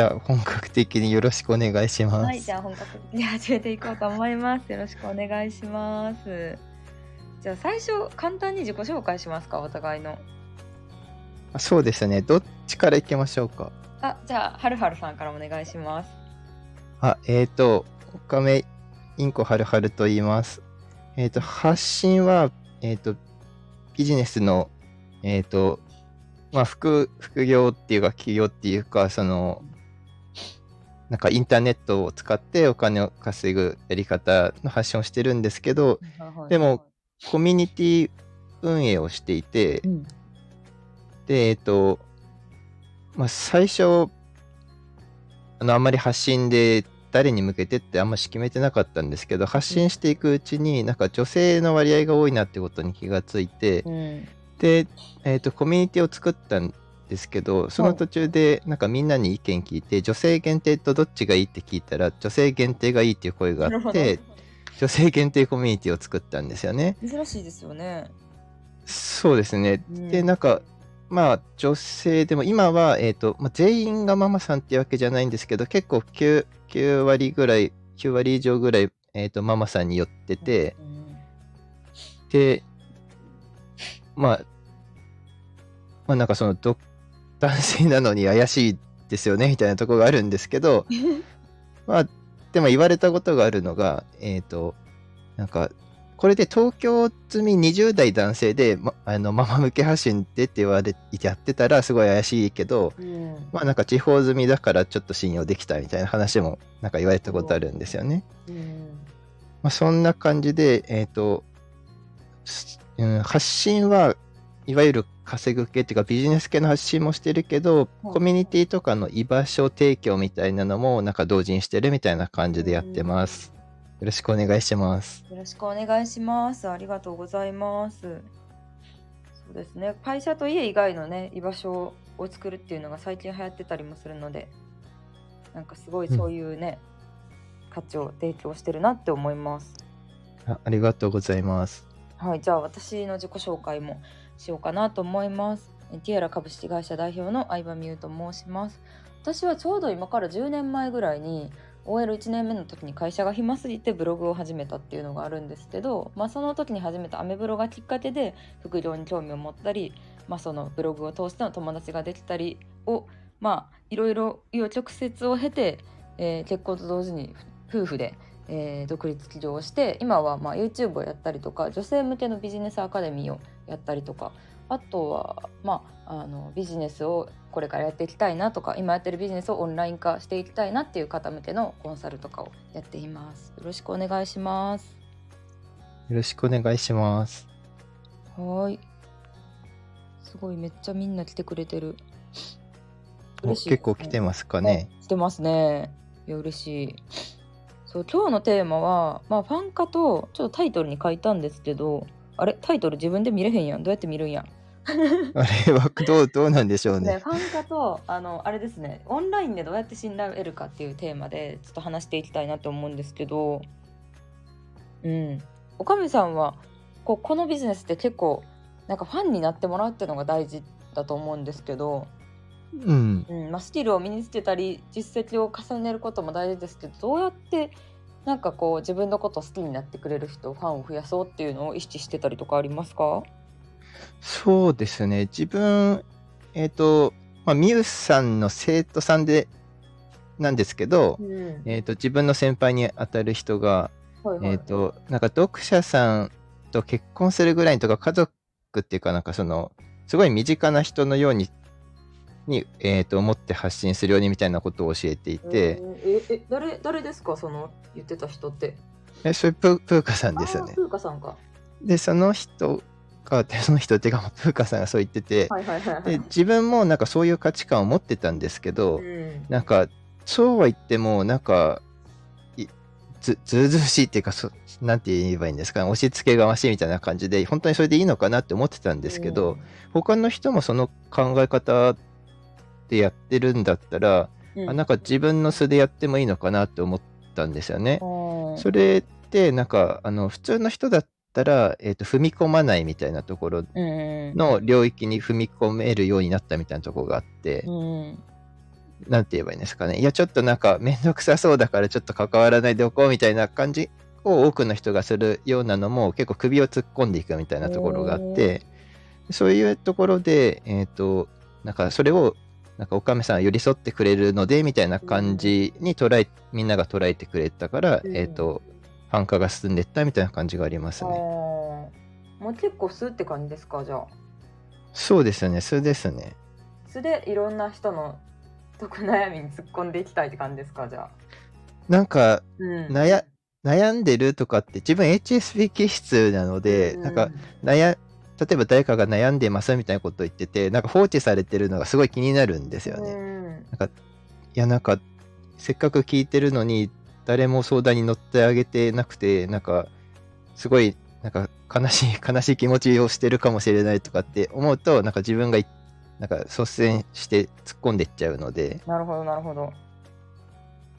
じゃあ本格的によろしくお願いします。はい、じゃあ本格的に始めていこうと思います。よろしくお願いします。じゃあ最初簡単に自己紹介しますか、お互いの。あそうですね。どっちからいきましょうか。あ、じゃあはるはるさんからお願いします。あ、えっ、と、おかめインコはるはると言います。えっ、と、発信は、えっ、と、ビジネスの、えっ、と、まあ、副、副業っていうか、企業っていうか、その、なんかインターネットを使ってお金を稼ぐやり方の発信をしてるんですけど、でも、コミュニティ運営をしていてう、ん、で、えっ、と、まあ、最初、あの、あんまり発信で誰に向けてってあんまし決めてなかったんですけど、発信していくうちに、なんか女性の割合が多いなってことに気がついて、うん、で、えっ、と、コミュニティを作ったんですけど、その途中で、なんかみんなに意見聞いて、女性限定とどっちがいいって聞いたら、女性限定がいいっていう声があって、女性限定コミュニティを作ったんですよね。珍しいですよね。そうですね。うんで、なんか、まあ、女性でも、今は、えっ、と、まあ、全員がママさんっていうわけじゃないんですけど、結構9、9割ぐらい、9割以上ぐらい、えっ、と、ママさんに寄ってて、うんで、まあ、まあ、なんかその、ど男性なのに怪しいですよね、みたいなところがあるんですけど、まあ、でも言われたことがあるのが、えっ、と、なんか、これで東京済み20代男性で、ま、あのママ向け発信でって言われてやってたらすごい怪しいけど、うんまあなんか地方済みだからちょっと信用できたみたいな話もなんか言われたことあるんですよね。うんまあそんな感じで、えっ、と、すうん、発信はいわゆる稼ぐ系っていうかビジネス系の発信もしてるけど、はいコミュニティとかの居場所提供みたいなのもなんか同時にしてるみたいな感じでやってます。よろしくお願いします。よろしくお願いします。ありがとうございます。そうですね。会社と家以外のね、居場所を作るっていうのが最近流行ってたりもするので、なんかすごいそういうね、価値を提供してるなって思います。あありがとうございます。はい、じゃあ私の自己紹介もしようかなと思います。ティアラ株式会社代表の相葉美優と申します。私はちょうど今から10年前ぐらいに OL1 年目の時に会社が暇すぎてブログを始めたっていうのがあるんですけど、まあ、その時に始めたアメブロがきっかけで副業に興味を持ったり、まあ、そのブログを通しての友達ができたりをまあいろいろ紆余曲折を経て、えー結婚と同時に夫婦でえー独立起業をして今はまあ YouTube をやったりとか女性向けのビジネスアカデミーをやったりとかあとは、まあ、あのビジネスをこれからやっていきたいなとか今やってるビジネスをオンライン化していきたいなっていう方向けのコンサルとかをやっています。よろしくお願いします。よろしくお願いします。はーい。すごいめっちゃみんな来てくれてる。お嬉しい結構来てますかね。あ来てますね。いや嬉しい。そう今日のテーマは、まあ、ファン化とちょっとタイトルに書いたんですけどあれ？タイトル自分で見れへんやん。どうやって見るんやん。あれはどうどうなんでしょうね、ね。ファン化とあのあれですね。オンラインでどうやって信頼を得るかっていうテーマでちょっと話していきたいなと思うんですけど。うん。おかみさんはこうこのビジネスって結構なんかファンになってもらうっていうのが大事だと思うんですけど、うん。うん。まあ、スキルを身につけたり実績を重ねることも大事ですけどどうやってなんかこう自分のことを好きになってくれる人ファンを増やそうっていうのを意識してたりとかありますか？そうですね。自分、えっ、と、まあ、みゆさんの生徒さんで、なんですけど、うん。えっ、と、自分の先輩に当たる人が、はいはい。えっ、と、なんか読者さんと結婚するぐらいとか家族っていうかなんかその、すごい身近な人のように、に、えっ、と、思って発信するようにみたいなことを教えていて、ええ誰誰ですか？その言ってた人って。えそれププーカさんですよね。プーカさんか。で、その人が、その人っていうか、プーカさんがそう言ってて、はいはいはいはい。で自分もなんかそういう価値観を持ってたんですけど、うん。なんかそうは言ってもなんかいずずうずうしいっていうかそなんて言えばいいんですかね。押し付けがましいみたいな感じで本当にそれでいいのかなって思ってたんですけど、他の人もその考え方でやってるんだったら、うん。あなんか自分の素でやってもいいのかなって思ったんですよね。うんそれってなんかあの普通の人だったら、えー、と踏み込まないみたいなところうんの領域に踏み込めるようになったみたいなところがあって、うんなんて言えばいいんですかね。いや、ちょっとなんかめんどくさそうだからちょっと関わらないでおこうみたいな感じを多くの人がするようなのも結構首を突っ込んでいくみたいなところがあって、そういうところで、えっ、と、なんかそれを、なんかおかめさんが寄り添ってくれるので、みたいな感じに捉え、みんなが捉えてくれたから、うん。えっ、と、ファン化が進んでいったみたいな感じがありますね。もう結構素って感じですかじゃあ。そうですね、それですね。素でいろんな人の得悩みに突っ込んでいきたいって感じですかじゃあ。なんか、うん。悩悩んでるとかって、自分 HSP 気質なので、なんか、悩例えば誰かが悩んでますみたいなことを言ってて、なんか放置されてるのがすごい気になるんですよね。ねいや、なんか、せっかく聞いてるのに、誰も相談に乗ってあげてなくて、なんか、すごい、なんか、悲しい、悲しい気持ちをしてるかもしれないとかって思うと、なんか自分がい、なんか率先して突っ込んでいっちゃうので、なるほどなるほど。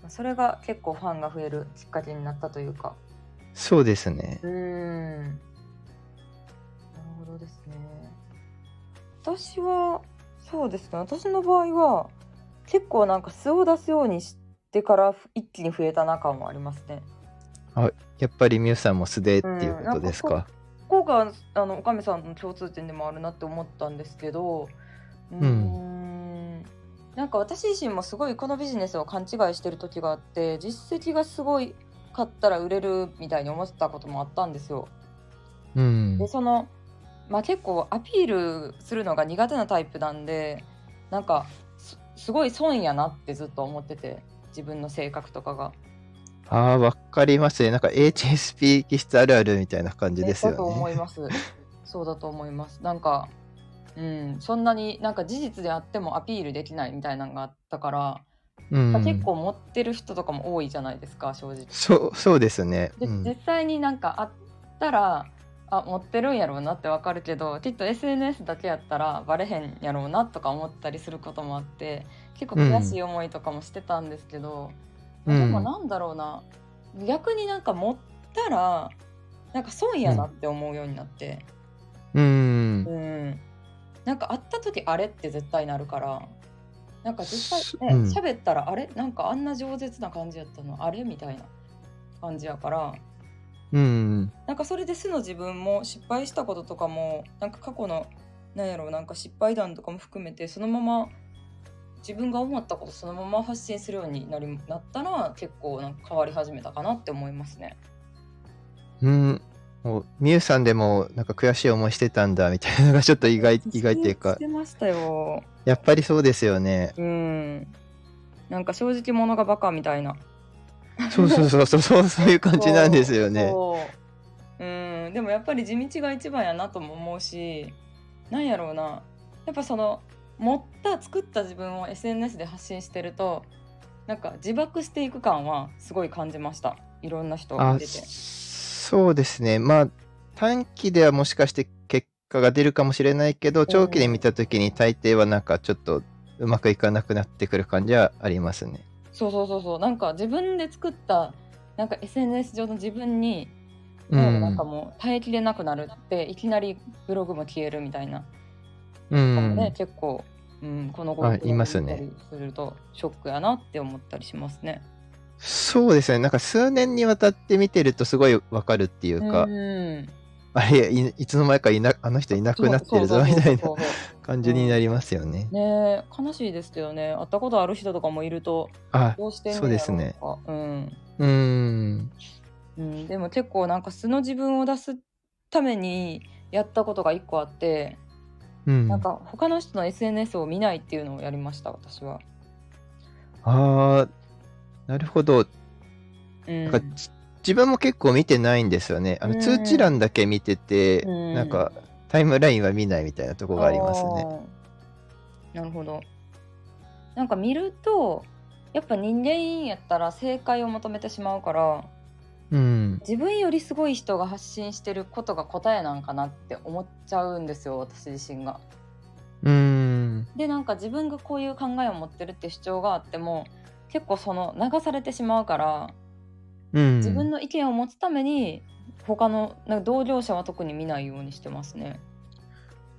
それが結構ファンが増えるきっかけになったというか。そうですね。うーんなるほどですね。私はそうですね。私の場合は結構なんか素を出すようにしてから一気に増えた仲もありますね。やっぱりミュウさんも素でっていうことですか？ここがあのおかみさんの共通点でもあるなって思ったんですけどうーん。なんか私自身もすごいこのビジネスを勘違いしてる時があって実績がすごい買ったら売れるみたいに思ってたこともあったんですよ。うん。で。そのまあ結構アピールするのが苦手なタイプなんでなんかすすごい損やなってずっと思ってて自分の性格とかが。ああ、わかりますね。なんか HSP 気質あるあるみたいな感じですよだと思ね。います。そうだと思います。なんか、うん、そんなになんか事実であってもアピールできないみたいなのがあったから、うん。結構持ってる人とかも多いじゃないですか、正直。そう、そうですね。で、うん実際になんかあったら、あ持ってるんやろうなってわかるけどきっと SNS だけやったらバレへんやろうなとか思ったりすることもあって結構悔しい思いとかもしてたんですけど、うん。でもなんだろうな逆になんか持ったらなんか損やなって思うようになって。うん。うん、なんか会った時あれって絶対なるからなんか実際ねうん。喋、ったらあれ？なんかあんな饒舌な感じやったの？あれ？みたいな感じやからうん。なんかそれで素の自分も失敗したこととかもなんか過去のなんやろうなんか失敗談とかも含めてそのまま自分が思ったことそのまま発信するようになりなったら結構なんか変わり始めたかなって思いますね。うん。もう、みゆさんでも、なんか悔しい思いしてたんだ、みたいなのがちょっと意外、意外っていうか し、てましたよ。やっぱりそうですよね。うん。なんか正直者がバカみたいな。そうそうそうそう、そうそういう感じなんですよね。そううんでもやっぱり地道が一番やなとも思うしなんやろうなやっぱその持った作った自分を SNS で発信してるとなんか自爆していく感はすごい感じましたいろんな人をあ見ててそうですね。まあ、短期ではもしかして結果が出るかもしれないけど、長期で見たときに大抵はなんかちょっとうまくいかなくなってくる感じはありますね。そうそうそうそうなんか自分で作ったなんか SNS 上の自分に、うんなんかもう耐えきれなくなるっていきなりブログも消えるみたいなうん。ね、結構、うん、このあいますねするとショックやなって思ったりしますね。そうですね。なんか数年にわたって見てるとすごいわかるっていうか、うん、あれい、いつの間にかいなあの人いなくなってるぞみたいな感じになりますよね。ねえ悲しいですけどね会ったことある人とかもいるとあ、どうしてんそうですねうん、うーん。うん、でも結構なんか素の自分を出すためにやったことが一個あって、うん。なんか他の人の SNS を見ないっていうのをやりました私は。ああ、なるほど。うん、なんかじ自分も結構見てないんですよね。あのうん通知欄だけ見てて、うんなんかタイムラインは見ないみたいなところがありますね。なるほど。なんか見るとやっぱ人間やったら正解を求めてしまうからうん。自分よりすごい人が発信してることが答えなんかなって思っちゃうんですよ私自身が。うーん。でなんか自分がこういう考えを持ってるって主張があっても結構その流されてしまうからうん。自分の意見を持つために他のなんか同業者は特に見ないようにしてますね。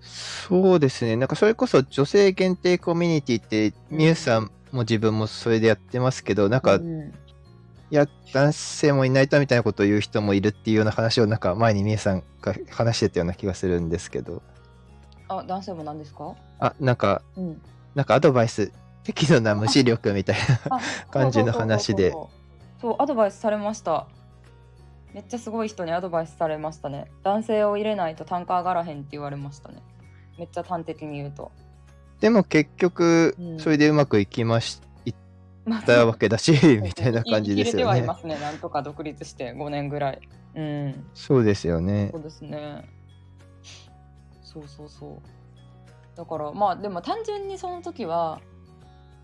そうですね。なんかそれこそ女性限定コミュニティって、うんみゆさんも自分もそれでやってますけど、なんか、いうんや、男性もいないとみたいなことを言う人もいるっていうような話を、なんか前にみえさんが話してたような気がするんですけど、あ男性も何ですか、あ、なんか、うん、なんかアドバイス、適度な無視力みたいな。あ 感じの話でそうそうそうそうそうアドバイスされました。めっちゃすごい人にアドバイスされましたね。男性を入れないと単価上がらへんって言われましたね。めっちゃ端的に言うと。でも結局う、ん。それでうまくいきましまあたわけだし、みたいな感じですよね。てはいま。すね。なんとか独立して5年ぐらい。うん。そうですよね。そ。うですね。そうそうそう。だからまあでも単純にその時は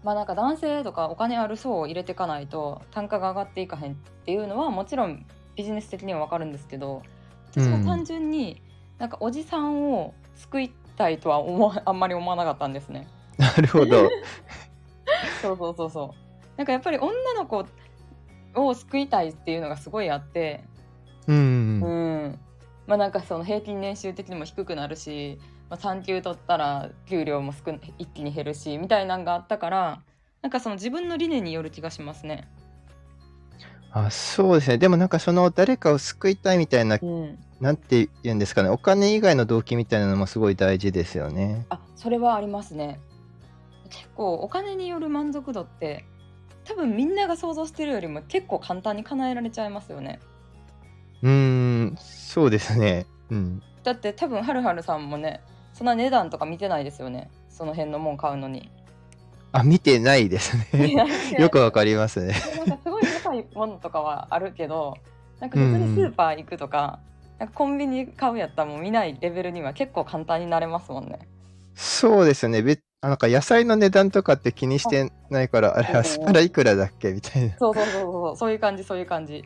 まあなんか男性とかお金ある層を入れていかないと単価が上がっていかへんっていうのはもちろんビジネス的には分かるんですけど私は単純になんかおじさんを救いたいとは思わ あんまり思わなかったんですね。なるほど。そうそうそうそうなんかやっぱり女の子を救いたいっていうのがすごいあってうん。うんまあなんかその平均年収的にも低くなるし、まあ、産休取ったら給料も少な一気に減るしみたいなんがあったからなんかその自分の理念による気がしますね。あ、そうですね。でもなんかその誰かを救いたいみたいな、うん、なんて言うんですかね。お金以外の動機みたいなのもすごい大事ですよね。あそれはありますね。結構お金による満足度って多分みんなが想像してるよりも結構簡単に叶えられちゃいますよね。うーん、そうですね。うん。だって多分はるはるさんもねそんな値段とか見てないですよねその辺のもん買うのに。あ、見てないですね。よくわかりますね。なんかすごい高いものとかはあるけどなんか普通にスーパー行くとか,、なんかコンビニ買うやったらもう見ないレベルには結構簡単になれますもんね。そうですよね。べあなんか野菜の値段とかって気にしてないから、あれ、あアスパラいくらだっけみたいな。そうそうそうそうそういう感じそういう感じ。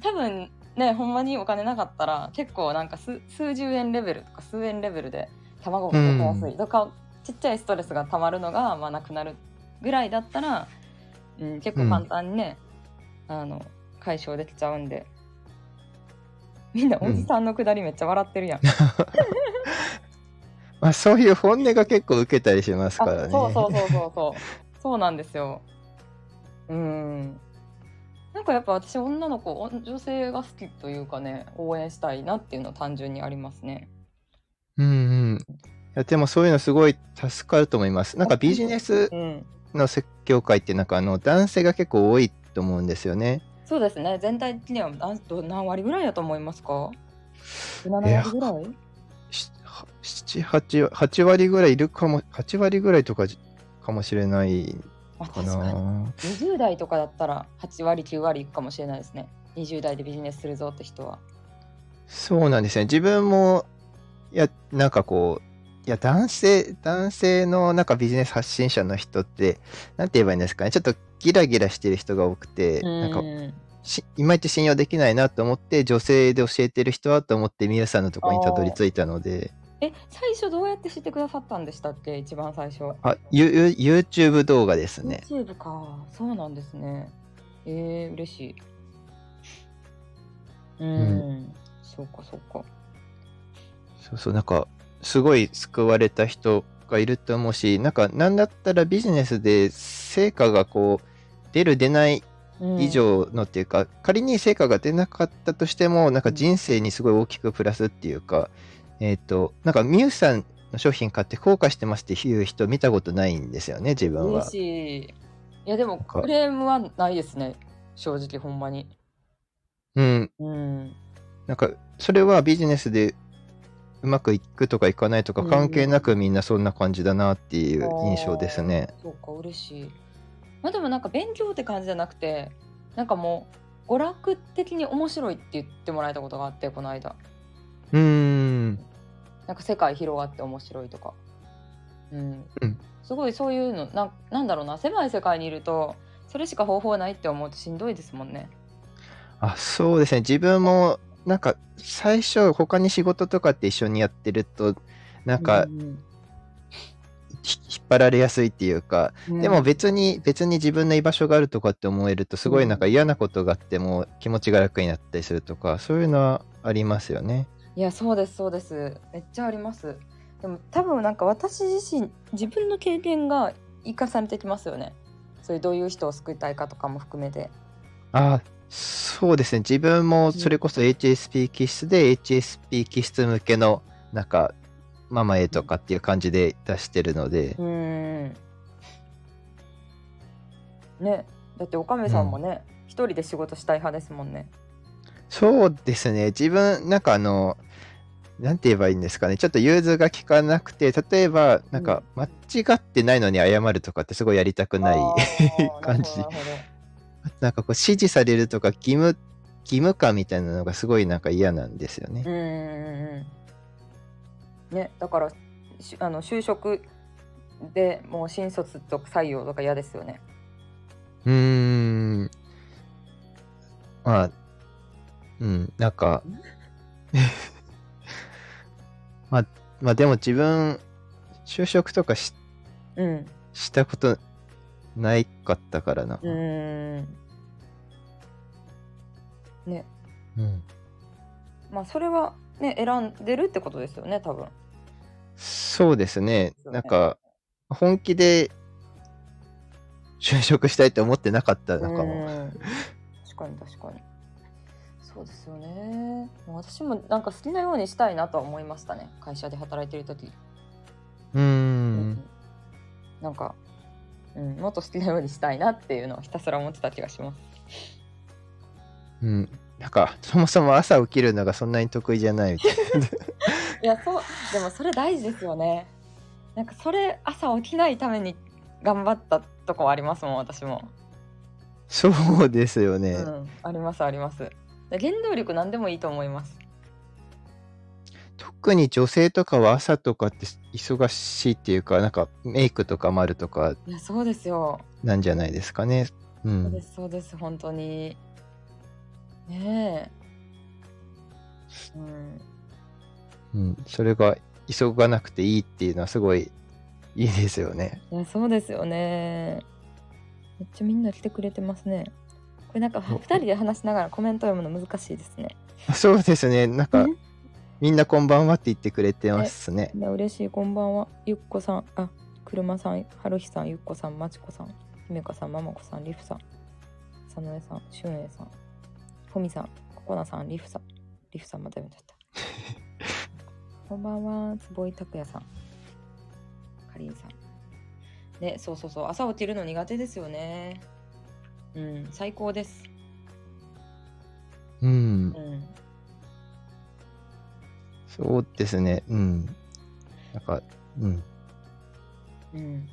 多分ねほんまにお金なかったら結構なんか数数十円レベルとか数円レベルで卵が出てやすい。とか、ちっちゃいストレスがたまるのがまあなくなるぐらいだったら、うん、結構簡単にね、あの解消できちゃうんで。みんなおじさんのくだりめっちゃ笑ってるやん。まあ、そういう本音が結構受けたりしますからあね。そうそうそうそうそう。そうなんですよ。うん。なんかやっぱ私女の子お女性が好きというかね応援したいなっていうのは単純にありますねうんうん。いやでもそういうのすごい助かると思います。なんかビジネスうんの説教会ってなんかあの男性が結構多いと思うんですよね。そうですね全体的には何ど何割ぐらいだと思いますか？7いや割ぐらい？しは7、8、8割ぐらいいるかも、8割ぐらいとかじかもしれないかあ確かにな。20代とかだったら8割9割いくかもしれないですね20代でビジネスするぞって人はそうなんですね。自分も、いや、なんかこう、いや、男性、男性のなんかビジネス発信者の人って、なんて言えばいいんですかね。ちょっとギラギラしてる人が多くて、なんかいまいち信用できないなと思って、女性で教えてる人はと思って、みゆさんのところにたどり着いたので、え最初どうやって知ってくださったんでしたっけ？一番最初。あ、ゆゆ YouTube 動画ですね。YouTube か。そうなんですね。えー、嬉しい。うん、そうかそうかそうそう、なんか、すごい救われた人がいると思うし、なんか、なんだったらビジネスで成果がこう、出る出ないうん。以上のっていうか、仮に成果が出なかったとしても、なんか人生にすごい大きくプラスっていうか、えっ、と、なんかミュウさんの商品買って後悔してますっていう人見たことないんですよね、自分は。嬉。しい。いやでもか。クレームはないですね正直ほんまに。うん。うん。なんか、それはビジネスでうまくいくとかいかないとかうん関係なくみんなそんな感じだなっていう印象ですね。あーそうか嬉しいまあでもなんか勉強って感じじゃなくてなんかもう娯楽的に面白いって言ってもらえたことがあってこの間うーん。なんか世界広がって面白いとか、うんうんすごいそういうのなんなんだろうな狭い世界にいるとそれしか方法ないって思うとしんどいですもんね。あ、そうですね。自分も、なんか、最初、他に仕事とかって一緒にやってると、なんか、引っ張られやすいっていうか、うんでも別に、別に自分の居場所があるとかって思えると、すごいなんか嫌なことがあっても気持ちが楽になったりするとか、そういうのはありますよね。いやそうですそうです。めっちゃあります。でも多分なんか私自身自分の経験が生かされてきますよね。そういうどういう人を救いたいかとかも含めて。あそうですね。自分もそれこそ HSP 気質で HSP 気質向けのなんかママへとかっていう感じで出してるので、うーんねだっておかめさんもね一、人で仕事したい派ですもんねそうですね。自分、なんかあの、なんて言えばいいんですかね。ちょっと融通が効かなくて、例えば、なんか間違ってないのに謝るとかってすごいやりたくない。あー 感じなんかこう指示されるとか義務、義務感みたいなのがすごいなんか嫌なんですよね。うんうんうん。うんねだからしあの就職でもう新卒とか採用とか嫌ですよね。うーん。まあ、うん、なんか、まあ、まあでも自分、就職とかしうん。したことないかったからな。うーん。ね。うん。まあそれはね選んでるってことですよね多分。そうですね。なんか、本気で就職したいって思ってなかったのかも。うん。確かに確かに。そうですよね。もう私もなんか好きなようにしたいなとは思いましたね。会社で働いてる時。うーん。なんか、うん、もっと好きなようにしたいなっていうのをひたすら思ってた気がしますうん。なんか、そもそも朝起きるのがそんなに得意じゃないみたいな。いやそうでもそれ大事ですよねなんかそれ朝起きないために頑張ったとこはありますもん私もそうですよね。うんありますありますで原動力何でもいいと思います特に女性とかは朝とかって忙しいっていうか、なんかメイクとかもあるとかいやそうですよなんじゃないですかね。う。そうんですそうです本当にねえうんうん。それが急がなくていいっていうのはすごいいいですよね。いやそうですよねめっちゃみんな来てくれてますねこれなんかお2人で話しながらコメント読むの難しいですねそうですね。なんかね、みんなこんばんはって言ってくれてますね。いや嬉しいこんばんは。ゆっこさん。あ車さん。はるひさん。ゆっこさん。まちこさん。姫香さん。ままこさん。りふさん。さのえさん。しゅんえいさん。ふみさん。ここなさん。りふさん。りふさんまた読んじゃった。こんばんは。坪井拓也さん。かりんさん。ねそうそうそう。朝起きるの苦手ですよね。うん。最高です。うん。う。んそうですね。うん。なんか、うん。うん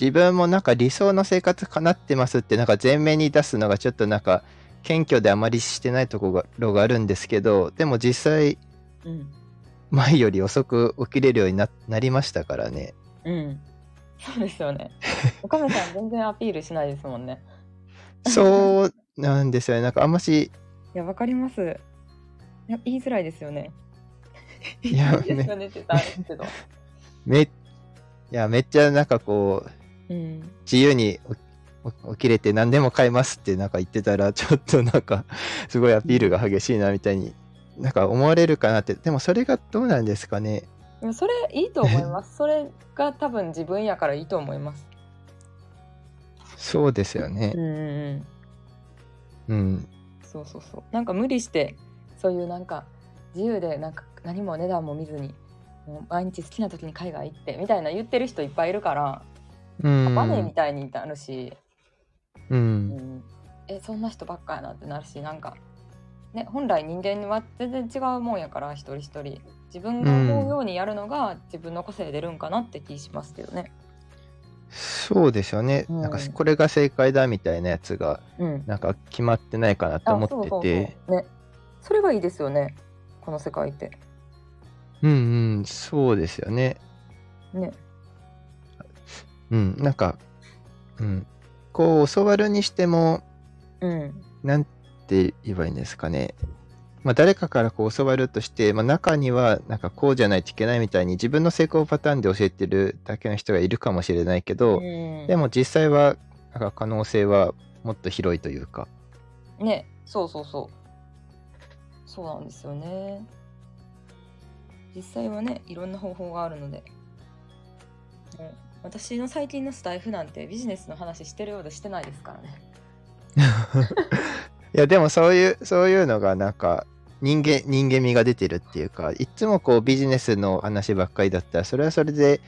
自分もなんか理想の生活かなってますってなんか前面に出すのがちょっとなんか謙虚であまりしてないところがあるんですけどでも実際うん前より遅く起きれるようにななりましたからねうんそうですよね 岡部さん全然アピールしないですもんねそうなんですよねなんかあんましいや、わかります。いや、言いづらいですよね。いやいいですよねって言ったらあれですけど。めいやめっちゃなんかこううん。自由に起起きれて何でも買えますってなんか言ってたら ちょっとなんかすごいアピールが激しいなみたいになんか思われるかなってでもそれがどうなんですかねでもそれいいと思います。それが多分自分やからいいと思います。そうですよねうんうんうん。うんそうそうそう。なんか無理して、そういうなんか自由でなんか何も値段も見ずに、もう毎日好きな時に海外行ってみたいな言ってる人いっぱいいるから、うん。バネみたいになるし、ううん。ん、えそんな人ばっかやなってなるしなんか、ね、本来人間は全然違うもんやから一人一人。自分が思うようにやるのが自分の個性出るんかなって気しますけどね。そうですよね、うん。なんかこれが正解だみたいなやつがうん、なんか決まってないかなと思ってて。ねそれがいいですよね。この世界って。うんうんそうですよね。ね。うんなんかうん。こう教わるにしてもうん。なんて言えばいいんですかね。まあ誰かからこう教わるとして、まあ、中にはなんかこうじゃないといけないみたいに自分の成功パターンで教えてるだけの人がいるかもしれないけど、うん。でも実際はなんか可能性はもっと広いというか。ね。そうそうそうそうなんですよね。実際はねいろんな方法があるので、ね私の最近のスタイフなんてビジネスの話してるようでしてないですからね。いやでもそういうそういうのがなんか人間人間味が出てるっていうかいつもこうビジネスの話ばっかりだったらそれはそれで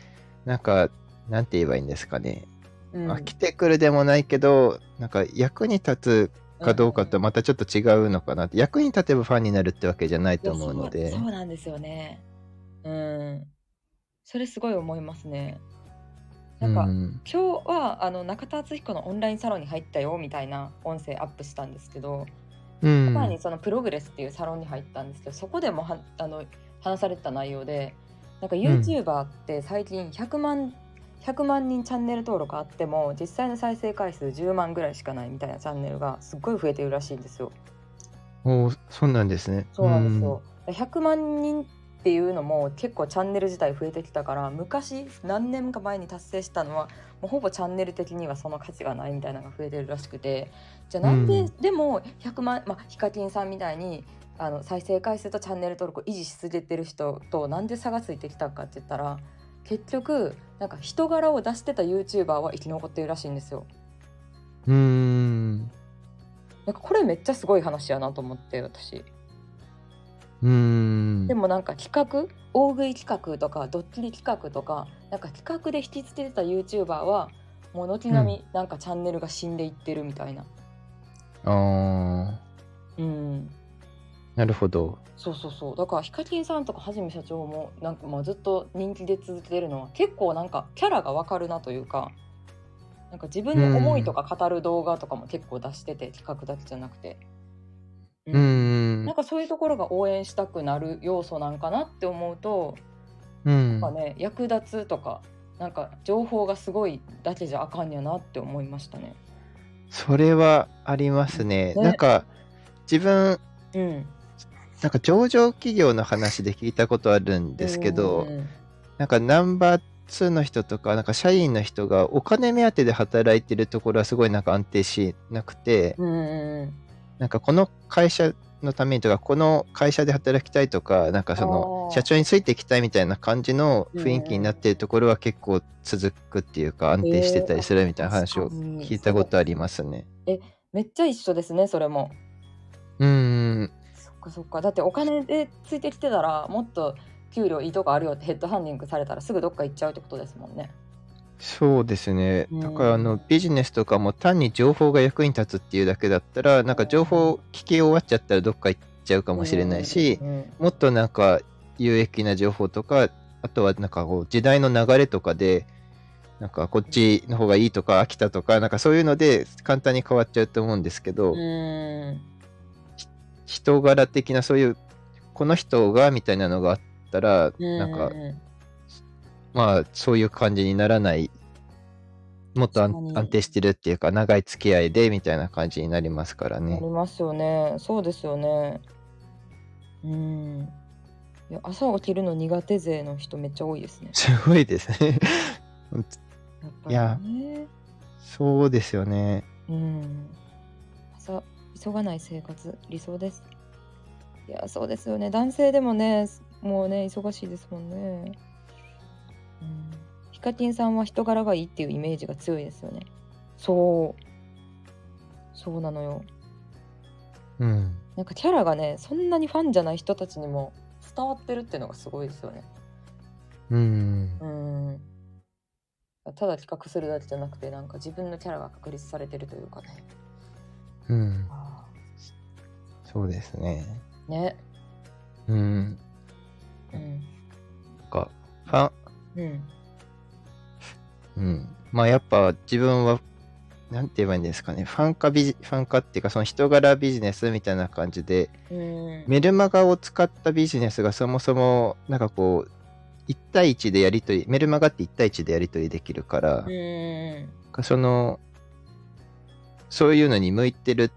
なんかなんて言えばいいんですかね、うん。飽きてくるでもないけどなんか役に立つかどうかとまたちょっと違うのかなって、役に立てばファンになるってわけじゃないと思うので。そうそうなんですよね。うん。それすごい思いますね。なんか、うん。今日はあの中田敦彦のオンラインサロンに入ったよみたいな音声アップしたんですけど、うん。前にそのプログレスっていうサロンに入ったんですけどそこでもはあの話されてた内容でなんか YouTuber って最近100万、100万人チャンネル登録あっても実際の再生回数10万ぐらいしかないみたいなチャンネルがすっごい増えてるらしいんですよ。おーそうなんですねそうなんですよ。100万人っていうのも結構チャンネル自体増えてきたから昔何年か前に達成したのはもうほぼチャンネル的にはその価値がないみたいなのが増えてるらしくてじゃあなんで、うんでも100万まあヒカキンさんみたいにあの再生回数とチャンネル登録を維持し続けてる人となんで差がついてきたかって言ったら結局なんか人柄を出してた YouTuber は生き残ってるらしいんですよ。うんうん。なんかこれめっちゃすごい話やなと思って私。うん。でもなんか企画大食い企画とかドッキリ企画とかなんか企画で引きつけてた YouTuber はもう軒並みなんかチャンネルが死んでいってるみたいな。あうん。ーなるほど。そうそうそう。だからヒカキンさんとかはじめ社長もなんかまあずっと人気で続けてるのは結構なんかキャラがわかるなというかなんか自分の思いとか語る動画とかも結構出してて企画だけじゃなくて、うん。うんなんかそういうところが応援したくなる要素なんかなって思うとうん。なんかね役立つとかなんか情報がすごいだけじゃあかんやなって思いましたね。それはありますね。ね。なんか自分うん、なんか上場企業の話で聞いたことあるんですけど、うんなんかナンバー2の人とか、なんか社員の人がお金目当てで働いてるところはすごいなんか安定しなくて、なんかこの会社のためにとか、この会社で働きたいとか、なんかその社長についていきたいみたいな感じの雰囲気になってるところは結構続くっていうか安定してたりするみたいな話を聞いたことありますね。めっちゃ一緒ですねそれも。うんかそっかだってお金でついてきてたらもっと給料いいとこあるよってヘッドハンディングされたらすぐどっか行っちゃうってことですもんね。そうですね。うんだからあのビジネスとかも単に情報が役に立つっていうだけだったら、なんか情報聞き終わっちゃったらどっか行っちゃうかもしれないし、もっとなんか有益な情報とか、あとはなんかこう時代の流れとかで、なんかこっちの方がいいとか飽きたとか、なんかそういうので簡単に変わっちゃうと思うんですけど、うん人柄的なそういう、この人がみたいなのがあったら、うんなんかまあそういう感じにならないもっと安定してるっていうか長い付き合いでみたいな感じになりますからあねりますよねそうですよね。うんいや朝起きるの苦手勢の人めっちゃ多いですね。すごいですねやっぱりいやね。そうですよねうん。朝急がない生活理想です。いやそうですよね男性でもねもうね忙しいですもんね。うん。ヒカキンさんは人柄がいいっていうイメージが強いですよね。そう。そうなのよ。うんなんかキャラがねそんなにファンじゃない人たちにも伝わってるっていうのがすごいですよね。うんうん。ただ企画するだけじゃなくてなんか自分のキャラが確立されてるというかね。うんそうですねね。うんうん。なんかファンうん。うんまあやっぱ自分はなんて言えばいいんですかねファン化ビジファン化っていうかその人柄ビジネスみたいな感じでうん。メルマガを使ったビジネスがそもそもなんかこう1対1でやり取りメルマガって1対1でやり取りできるから、うん。そのそういうのに向いてる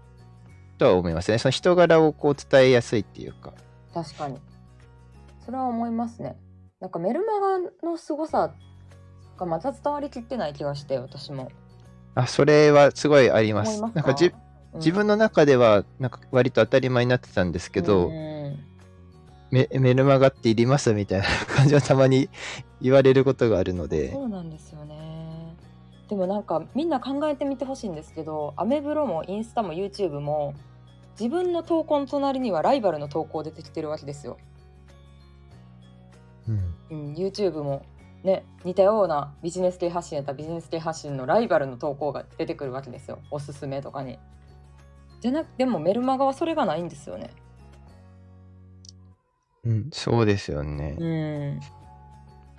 とは思いますねその人柄をこう伝えやすいっていうか確かに。それは思いますね。なんかメルマガの凄さがまた伝わりきってない気がして私も。あそれはすごいありますますなんかじうん自分の中ではなんか割と当たり前になってたんですけど、うんメメルマガっていりますみたいな感じはたまに言われることがあるので。そうなんですよねでもなんかみんな考えてみてほしいんですけどアメブロもインスタも YouTube も自分の投稿の隣にはライバルの投稿出てきてるわけですよ。うんうん、YouTube もね似たようなビジネス系発信やったらビジネス系発信のライバルの投稿が出てくるわけですよおすすめとかに。じゃなくでもメルマガはそれがないんですよね。うん、そうですよね。うん。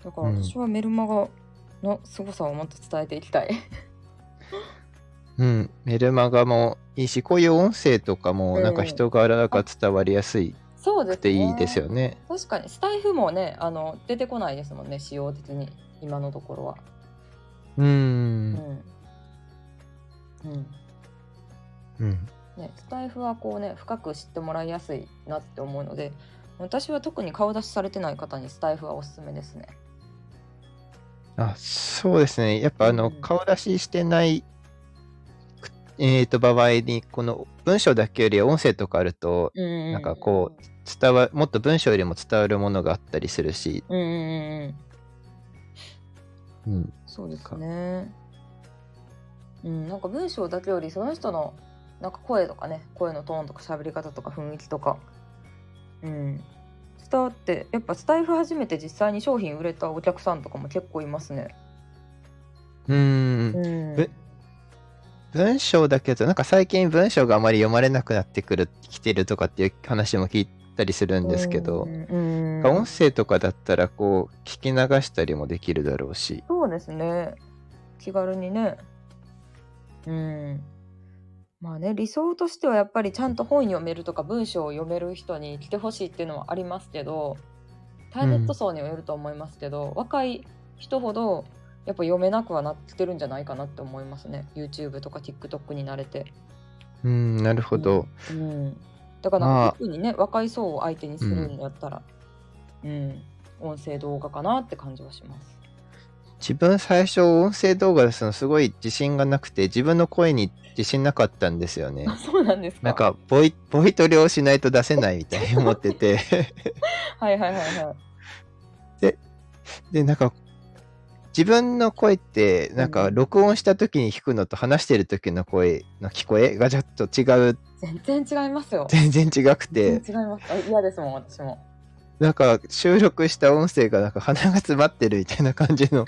だからうん私はメルマガの凄さをもっと伝えていきたい。うん、メルマガもいいし、こういう音声とかもうんなんか人柄が伝わりやすいそうですくていいですよね。確かにスタイフもねあの出てこないですもんね仕様的に今のところは。うんん。うん。うん。ね、スタイフはこうね深く知ってもらいやすいなって思うので私は特に顔出しされてない方にスタイフはおすすめですね。あ、そうですね。やっぱあの、うん顔出ししてない、くえっと、場合に、この文章だけより音声とかあると、うんなんかこう、伝わ、もっと文章よりも伝わるものがあったりするし、うん。そうですね。うん、なんか文章だけよりその人のなんか声とかね声のトーンとか喋り方とか雰囲気とか、うん、伝わってやっぱスタイフ初めて実際に商品売れたお客さんとかも結構いますね。うーん。うんえ文章だけど、なんか最近文章があまり読まれなくなってくる、きてるとかっていう話も聞いたりするんですけど、うんうん音声とかだったらこう聞き流したりもできるだろうし。そうですね気軽にね。うんまあね理想としてはやっぱりちゃんと本読めるとか文章を読める人に来てほしいっていうのはありますけどターゲット層にはよると思いますけど、若い人ほどやっぱ読めなくはなってるんじゃないかなって思いますね YouTube とか TikTok に慣れて。うん、なるほど。うん、だから特にね、若い層を相手にするんだったら、うん、音声動画かなって感じはします。自分最初音声動画出すのすごい自信がなくて自分の声に自信なかったんですよね。あ そうなんですか？なんかボイボイトレをしないと出せないみたいに思ってて はいはいはいはい。でなんか自分の声ってなんかうん録音した時に聞くのと話してる時の声の聞こえ？がちょっと違う全然違いますよ。全然違くて違います。あ嫌ですもん私も。なんか収録した音声がなんか鼻が詰まってるみたいな感じの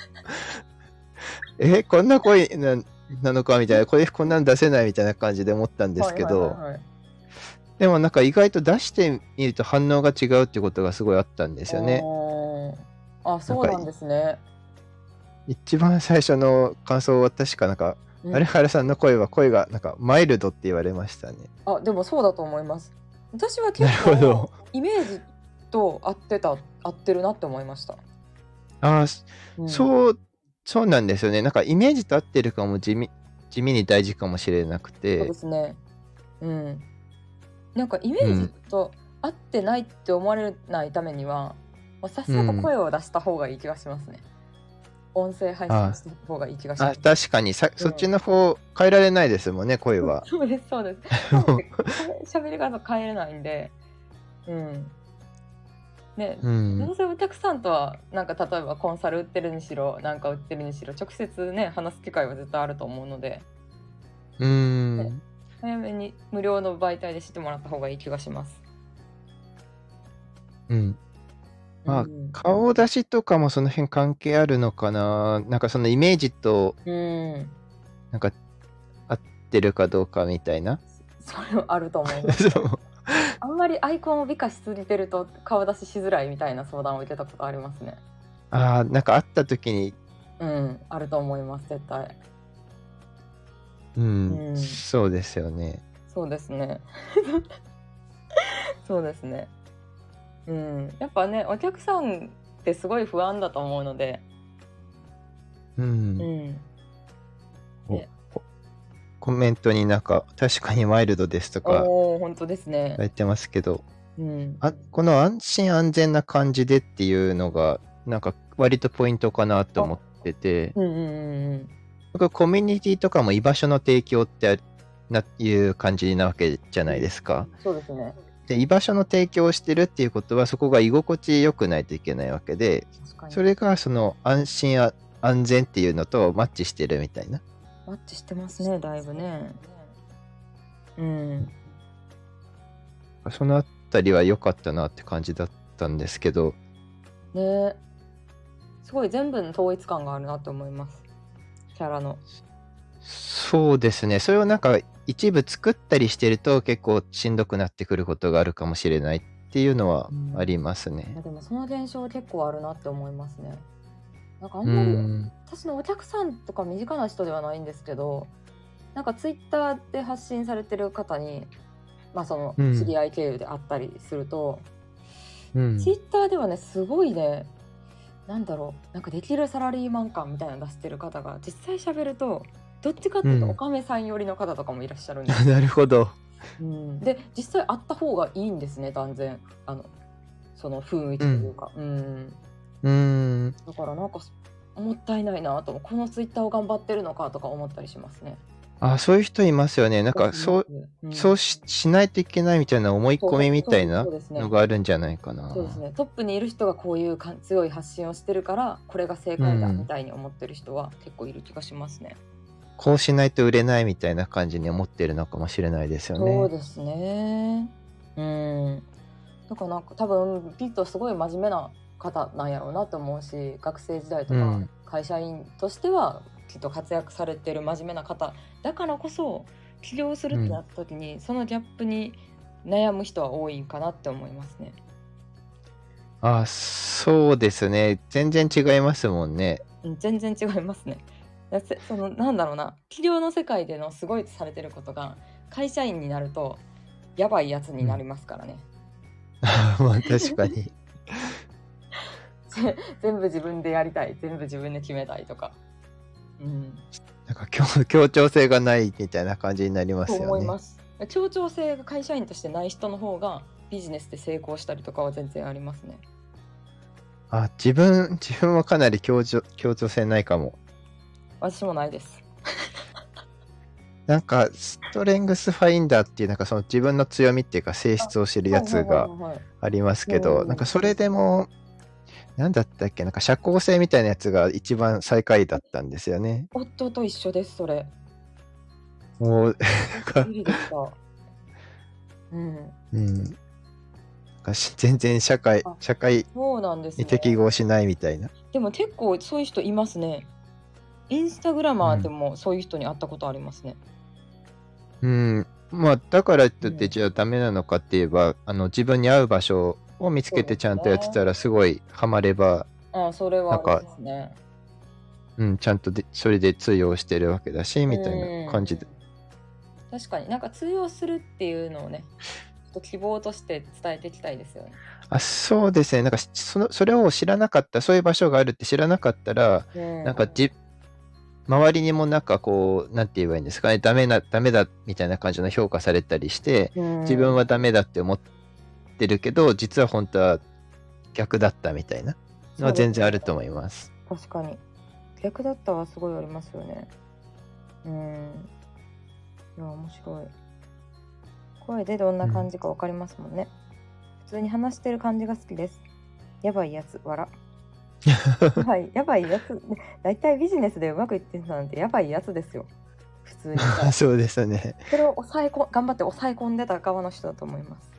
えこんな声ななのかみたいな声こんなん出せないみたいな感じで思ったんですけど、でもなんか意外と出してみると反応が違うってことがすごいあったんですよね。あそうなんですね。一番最初の感想は確かなんか、うん有原さんの声は声がなんかマイルドって言われましたね。あでもそうだと思います。私はな結構イメージと合ってた合ってるなって思いました。ああ、うんそう、そうなんですよね。なんかイメージと合ってるかも地味地味に大事かもしれなくそうてで、すね。うん。なんかイメージと合ってないって思われないためには、さっさと声を出した方がいい気がしますね。音声配信した方がいい気がしまあす。確かにさ、そっちの方変えられないですもんね、声は。そうですそうです。喋り方変えれないんで、うん。ね、うんどうせお客さんとはなんか例えばコンサル売ってるにしろなんか売ってるにしろ直接ね話す機会は絶対あると思うのでうん。早めに無料の媒体で知ってもらった方がいい気がします。うん。まあうん顔出しとかもその辺関係あるのかな？なんかそのイメージとうん、なんか合ってるかどうかみたいな。それはあると思います。そうあんまりアイコンを美化しすぎてると顔出ししづらいみたいな相談を受けたことありますね。ああ、なんか会った時に、うん、あると思います絶対。うん、うんそうですよね。そうですね。そうですね。うん、やっぱねお客さんってすごい不安だと思うので、うん。うん、コメントになんか、確かにワイルドですとかおお本当ですね。書いてますけど、うん、あこの安心安全な感じでっていうのが、なんか割とポイントかなと思ってて、うんうんうんうん僕コミュニティとかも居場所の提供ってあないう感じなわけじゃないですか。そうですね。で居場所の提供をしてるっていうことはそこが居心地良くないといけないわけでそれがその安心や安全っていうのとマッチしてるみたいな。マッチしてますねだいぶね。うん。そのあたりは良かったなって感じだったんですけど。ね。すごい全部の統一感があるなと思います。キャラの。そうですね。それをなんか一部作ったりしてると結構しんどくなってくることがあるかもしれないっていうのはありますいやね。でもその現象結構あるなって思いますね。なんかあんうまりん。私のお客さんとか身近な人ではないんですけどなんかツイッターで発信されてる方にまあそのうん。知り合い経由であったりすると、うん。ツイッターではねすごいねなんだろうなんかできるサラリーマン感みたいなの出してる方が実際喋るとどっちかっていうとうん。おかめさん寄りの方とかもいらっしゃるんです、なるほど。うん。で実際会った方がいいんですね断然。あのその雰囲気というか、うん、うん。だからなんかもったいないなと思う。このツイッターを頑張ってるのかとか思ったりしますね。あ、そういう人いますよね。なんかそう、うん、そうししないといけないみたいな思い込みみたいなそうですね。のがあるんじゃないかな。そうですね。トップにいる人がこういうか強い発信をしてるからこれが正解だうんみたいに思ってる人は結構いる気がしますね。こうしないと売れないみたいな感じに思ってるのかもしれないですよそうね。ですね。うん。だからなんか多分きっとすごい真面目な方なんやろうなと思うし学生時代とかうん会社員としてはきっと活躍されてる真面目な方だからこそ起業するってなった時に、そのギャップに悩む人は多いかなって思いますね。あ、そうですね。全然違いますもんね。うん、全然違いますね。そのなんだろうな起業の世界でのすごいとされてることが会社員になるとやばいやつになりますからね。まあ確かに。全部自分でやりたい全部自分で決めたいとか、うん、なんか協協調性がないみたいな感じになりますとよね。思います協調性が会社員としてない人の方がビジネスで成功したりとかは全然ありますねあ、自分、自分はかなり協調協調性ないかも。私もないです。なんか、ストレングスファインダーっていう、なんかその自分の強みっていうか性質を知るやつがありますけうど、んなんかそれでも、なんだったっけ、なんか社交性みたいなやつが一番最下位だったんですよね。夫と一緒ですそれ。もう、なんかうん。うん。なんかし全然社会あ、社会に適合しないみたいな。でも結構そういう人いますねインスタグラマーでもそういう人に会ったことありますね、うん。まあ、だからっうんてじゃあダメなのかって言えば、あの、自分に合う場所を見つけてちゃんとやってたらすごいハマれば、ああそれはありますねうん、ちゃんとでそれで通用してるわけだし、みたいな感じで。確かになんか通用するっていうのをねちょっと希望として伝えていきたいですよね。あ、そうですね。なんかその、それを知らなかった、そういう場所があるって知らなかったら、うんなんかじ、周りにもなんかこう、なんて言えばいいんですかね、ダメな、ダメだみたいな感じの評価されたりして、うん自分はダメだって思ってるけど、実は本当は逆だったみたいなのは全然あると思います。確かに逆だったはすごいありますよね。うん。いや面白い。声でどんな感じかわかりますもんね。普通に話してる感じが好きです。やばいやつ、笑。はい、やばいやつ。だいたいビジネスでうまくいってる人なんてやばいやつですよ。普通に。そうですね。それを抑えこ頑張って抑え込んでた側の人だと思います。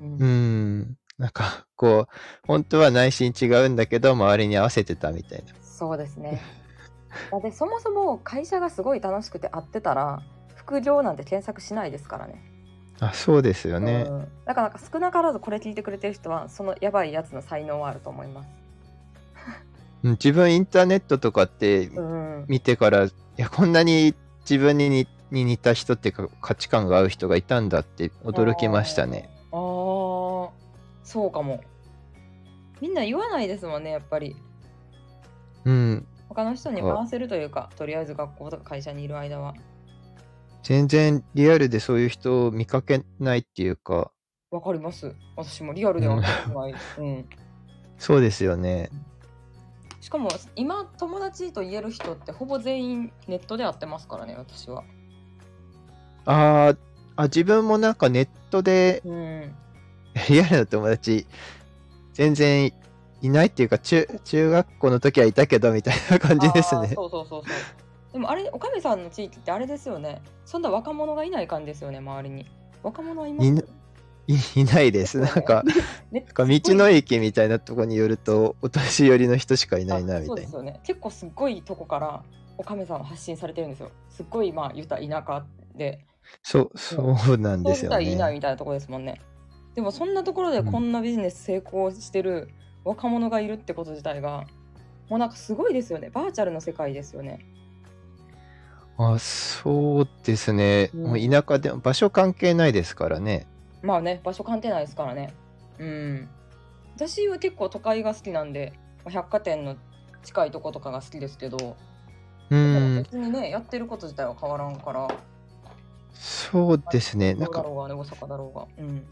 うんうん。なんか、こう、本当は内心違うんだけど、周りに合わせてたみたいな。そうですね。だってそもそも会社がすごい楽しくて会ってたら副業なんて検索しないですからね。あ、そうですよね。うん、だからなんか少なからずこれ聞いてくれてる人はそのやばいやつの才能はあると思います。うん自分インターネットとかってうん、見てから、いや、こんなに自分に似た人っていうか価値観が合う人がいたんだって驚きましたね。あーそうかも。みんな言わないですもんねやっぱり。うん。他の人に回せるというかとりあえず学校とか会社にいる間は。全然リアルでそういう人を見かけないっていうか、わかります。私もリアルでは分かんない。うんそうですよね。しかも今友達と言える人ってほぼ全員ネットで会ってますからね私は。ああ、あ、自分もなんかネットでうん。リアルな友達、全然いないっていうか、中、中学校の時はいたけど、みたいな感じですね。あーそうそうそうそう。でもあれ、おかみさんの地域ってあれですよね。そんな若者がいない感じですよね、周りに。若者はいますいないいないです。なんか、ねなんか道の駅みたいなとこによると、お年寄りの人しかいないな、あみたいな。そうですよね。結構すっごいとこからおかみさんは発信されてるんですよ。すっごいまあ言ったら田舎で、そう、そうなんですよそうしたらいいなね。みたいなところですもんね。でもそんなところでこんなビジネス成功してる若者がいるってこと自体が、もうなんかすごいですよね。バーチャルの世界ですよね。あ、そうですね。うんもう田舎でも場所関係ないですからね。まあね、場所関係ないですからね。うん。私は結構都会が好きなんで、まあ百貨店の近いとことかが好きですけど、うん、別にね、やってること自体は変わらんから、そうですね。なんかどうだろうがね、大阪だろうが。うん。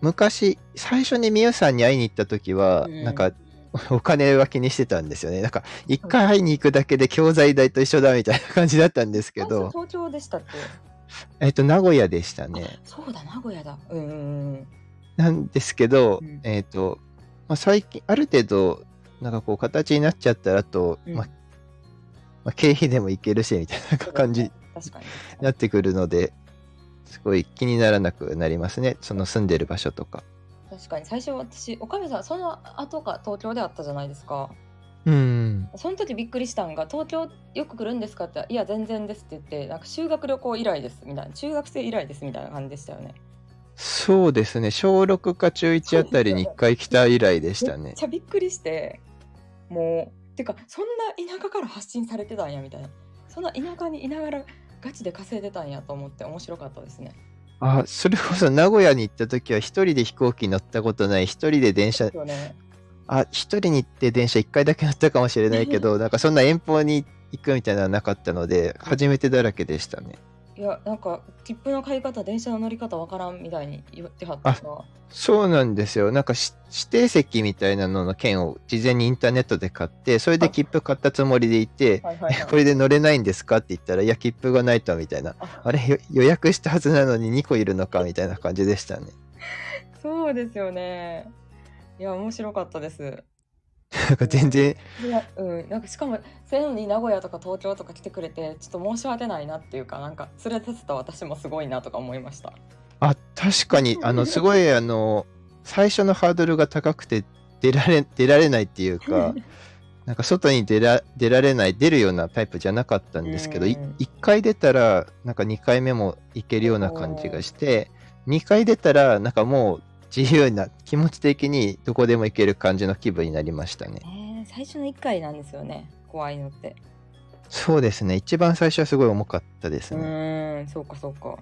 昔、最初にみゆさんに会いに行った時は、うんなんか、お金は気にしてたんですよね。なんか、一回会いに行くだけで教材代と一緒だみたいな感じだったんですけあそうど、東京でしたっけ？えっと、名古屋でしたね。そうだ、名古屋だ。うんうんうん。なんですけど、うんえっと、まあ、最近、ある程度、なんかこう、形になっちゃったらと、うんまあ、まあ、経費でもいけるし、みたいな感じに。なってくるので、すごい気にならなくなりますね。その住んでる場所とか。確かに最初私おかみさんその後か東京で会ったじゃないですかうん。その時びっくりしたんが東京よく来るんですか？っていや全然ですって言ってなんか修学旅行以来ですみたいな中学生以来ですみたいな感じでしたよねそうですね。小6か中1あたりに1回来た以来でしたねめっち。ゃびっくりしてもうてかそんな田舎から発信されてたんやみたいなそんな田舎にいながらガチで稼いでたんやと思って面白かったですねあ、それこそ名古屋に行った時は一人で飛行機乗ったことない、一人で電車ねあ、一人に行って電車一回だけ乗ったかもしれないけど、なんかそんな遠方に行くみたいなのはなかったので、初めてだらけでしたね。いやなんか切符の買い方電車の乗り方わからんみたいに言ってはったからそうなんですよ。なんかし指定席みたいなのの券を事前にインターネットで買って、それで切符買ったつもりでいて、はいはいはい これで乗れないんですかって言ったら、いや、切符がないと、みたいな。ああれ、よ予約したはずなのに2個いるのか、みたいな感じでしたね。そうですよね。いや、面白かったです。なんか全然、いや、うん、なんかしかも、そういうのに名古屋とか東京とか来てくれて、ちょっと申し訳ないなっていうか、なんか連れてせた私もすごいなとか思いました。あ、確かに、あの、すごい、あの、最初のハードルが高くて、出られ、出られないっていうか、なんか外に出ら出られない、出るようなタイプじゃなかったんですけど、いうん。1回出たら、なんか2回目も行けるような感じがして、2回出たら、なんかもう自由な、気持ち的にどこでも行ける感じの気分になりましたね。えー、最初の1回なんですよね、怖いのって。そうですね、一番最初はすごい重かったですうね。ーん、そうかそうか。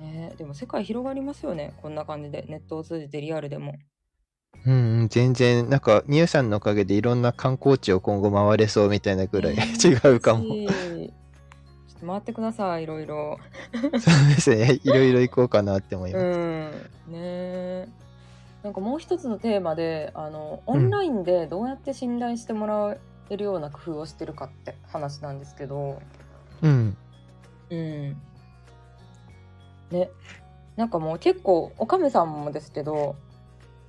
ねえでも世界広がりますよね、こんな感じで、ネットを通じてリアルでも。うんうん、全然、なんか、みゆさんのおかげでいろんな観光地を今後回れそうみたいなぐらいえー 違うかも。回ってください、いろいろ。そうですね。いろいろ行こうかなって思います。うん、ねえなんかもう一つのテーマであのオンラインでどうやって信頼してもらえるような工夫をしてるかって話なんですけど、うん。うん、ねなんかもう結構おかめさんもですけど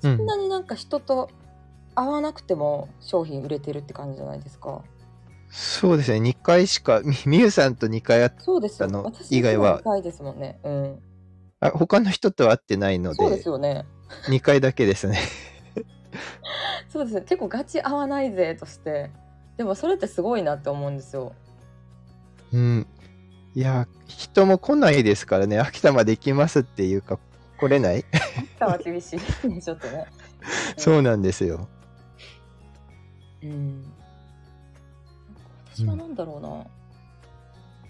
そんなになんか人と会わなくても商品売れてるって感じじゃないですか。そうですね。2回しか、みみゆさんと2回会っそうですの私以外は深いですもんね。うん。あ他の人とは会ってないのそうでですよね。2回だけですね。そうですね結構ガチ合わないぜとしてでもそれってすごいなって思うんですよ。うん。いや、人も来ないですからね。秋田まで行きますっていうか、来れない？北は厳しいねちょっとね。そうなんですよ。うん。なんか私はなんだろうな、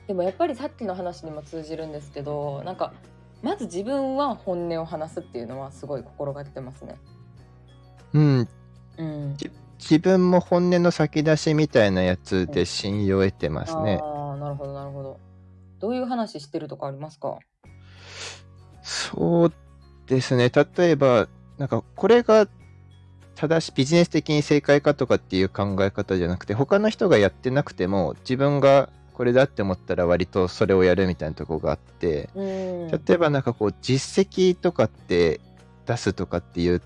でもやっぱりさっきの話にも通じるんですけどなんかまず自分は本音を話すっていうのはすごい心がけてますね。うん。うん。自分も本音の先出しみたいなやつで信用を得てますね。ああなるほどなるほど。どういう話してるとかありますか？そうですね。例えば、なんかこれが正しいビジネス的に正解かとかっていう考え方じゃなくて、他の人がやってなくても自分がこれだって思ったら割とそれをやるみたいなとこがあって、うん例えばなんかこう実績とかって出すとかっていう、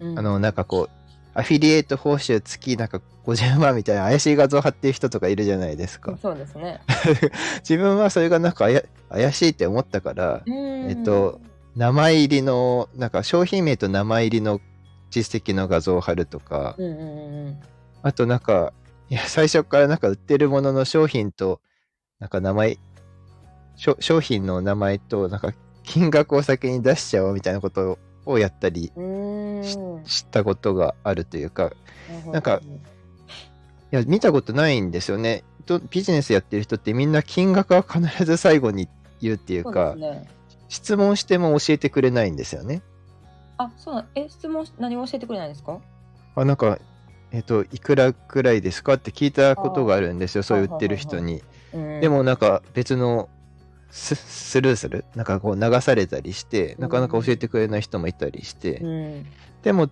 うんあのなんかこう、アフィリエイト報酬月なんか50万みたいな怪しい画像貼ってる人とかいるじゃないですか。そうですね。自分はそれがなんか怪しいって思ったから、ええっと、名前入りの、なんか商品名と名前入りの実績の画像を貼るとか、うんうんうんうん。あとなんか、いや、最初からなんか売ってるものの商品と、なんか名前、商品の名前と、なんか金額を先に出しちゃおうみたいなことをやったりししたことがあるというか、なんかいや、見たことないんですよね。とビジネスやってる人ってみんな金額は必ず最後に言うっていうか、ね。質問しても教えてくれないんですよね。あ、そうなん、え、質問し、何を教えてくれないんですか？あ、なんか、えっ、と、いくらくらいですかって聞いたことがあるんですよ、そう言ってる人に。うんでもなんか別のススルーする？なんかこう流されたりして、なかなか教えてくれない人もいたりして、うん。でも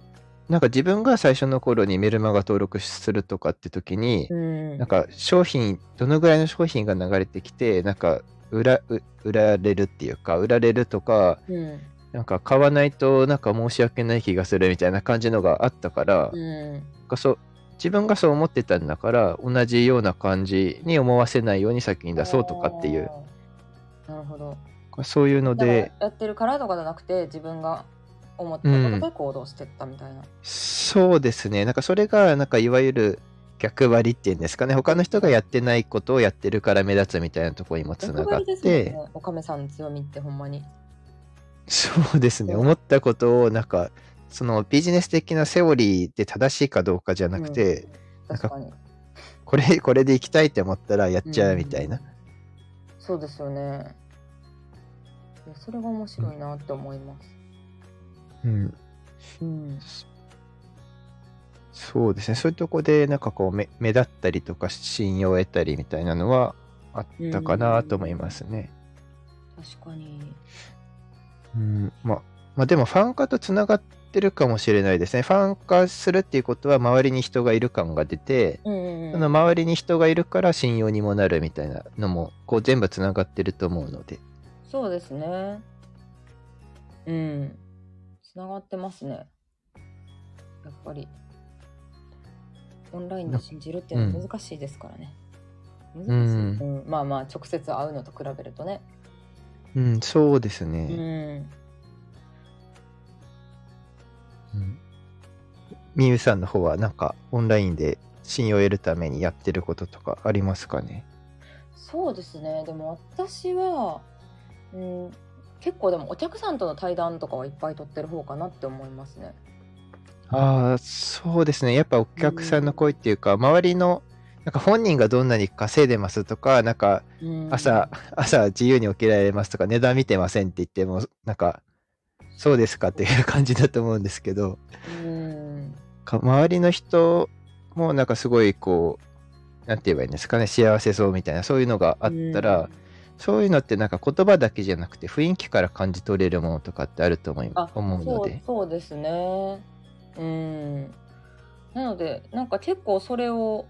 なんか自分が最初の頃にメルマガ登録するとかって時に、うん。なんか商品、どのぐらいの商品が流れてきて、なんか売らう売られるっていうか、売られるとか、うん。なんか買わないとなんか申し訳ない気がするみたいな感じのがあったから、うん。かそう自分がそう思ってたんだから同じような感じに思わせないように先に出そうとかっていう。なるほど。そういうのでやってるからとかじゃなくて、自分が思ったことで行動してったみたいな。そうですねなんかそれがなんかいわゆる逆張りっていうんですかね他の人がやってないことをやってるから目立つみたいなところにもつながって、ね。おかめさんの強みってほんまに。そうですねうん思ったことをなんかそのビジネス的なセオリーで正しいかどうかじゃなくて、なんか確かに。これこれで行きたいって思ったらやっちゃうみたいな、そうですよね。いやそれが面白いなって思います。うん、うん。そうですねそういうとこでなんかこう目目立ったりとか信用を得たりみたいなのはあったかなと思いますね。確かに。うん、まあ、まあでもファン化とつながってるかもしれないですね。ファン化するっていうことは周りに人がいる感が出て、うんうんうん。その周りに人がいるから信用にもなるみたいなのもこう全部つながってると思うので。そうですね。うん。つながってますね。やっぱり。オンラインで信じるっていうのは難しいですからね。難しい、うんうんまあまあ直接会うのと比べるとね。うん、そうですうね。ん。うんみゆさんの方はなんかオンラインで信用を得るためにやってることとかありますかね？そうですね。でも私は、うん、結構でもお客さんとの対談とかはいっぱい取ってる方かなって思いますね。ああ、そうですね。やっぱお客さんの声っていうか、周りの、なんか本人がどんなに稼いでますとか、なんかうん朝、朝自由に起きられますとか、値段見てませんって言っても、なんか、そうですかっていう感じだと思うんですけど、うん。か周りの人もなんかすごいこう、なんて言えばいいんですかね、幸せそうみたいな、そういうのがあったら、そういうのってなんか言葉だけじゃなくて雰囲気から感じ取れるものとかってあると思いあ思うので。そうですね。うん。なのでなんか結構それを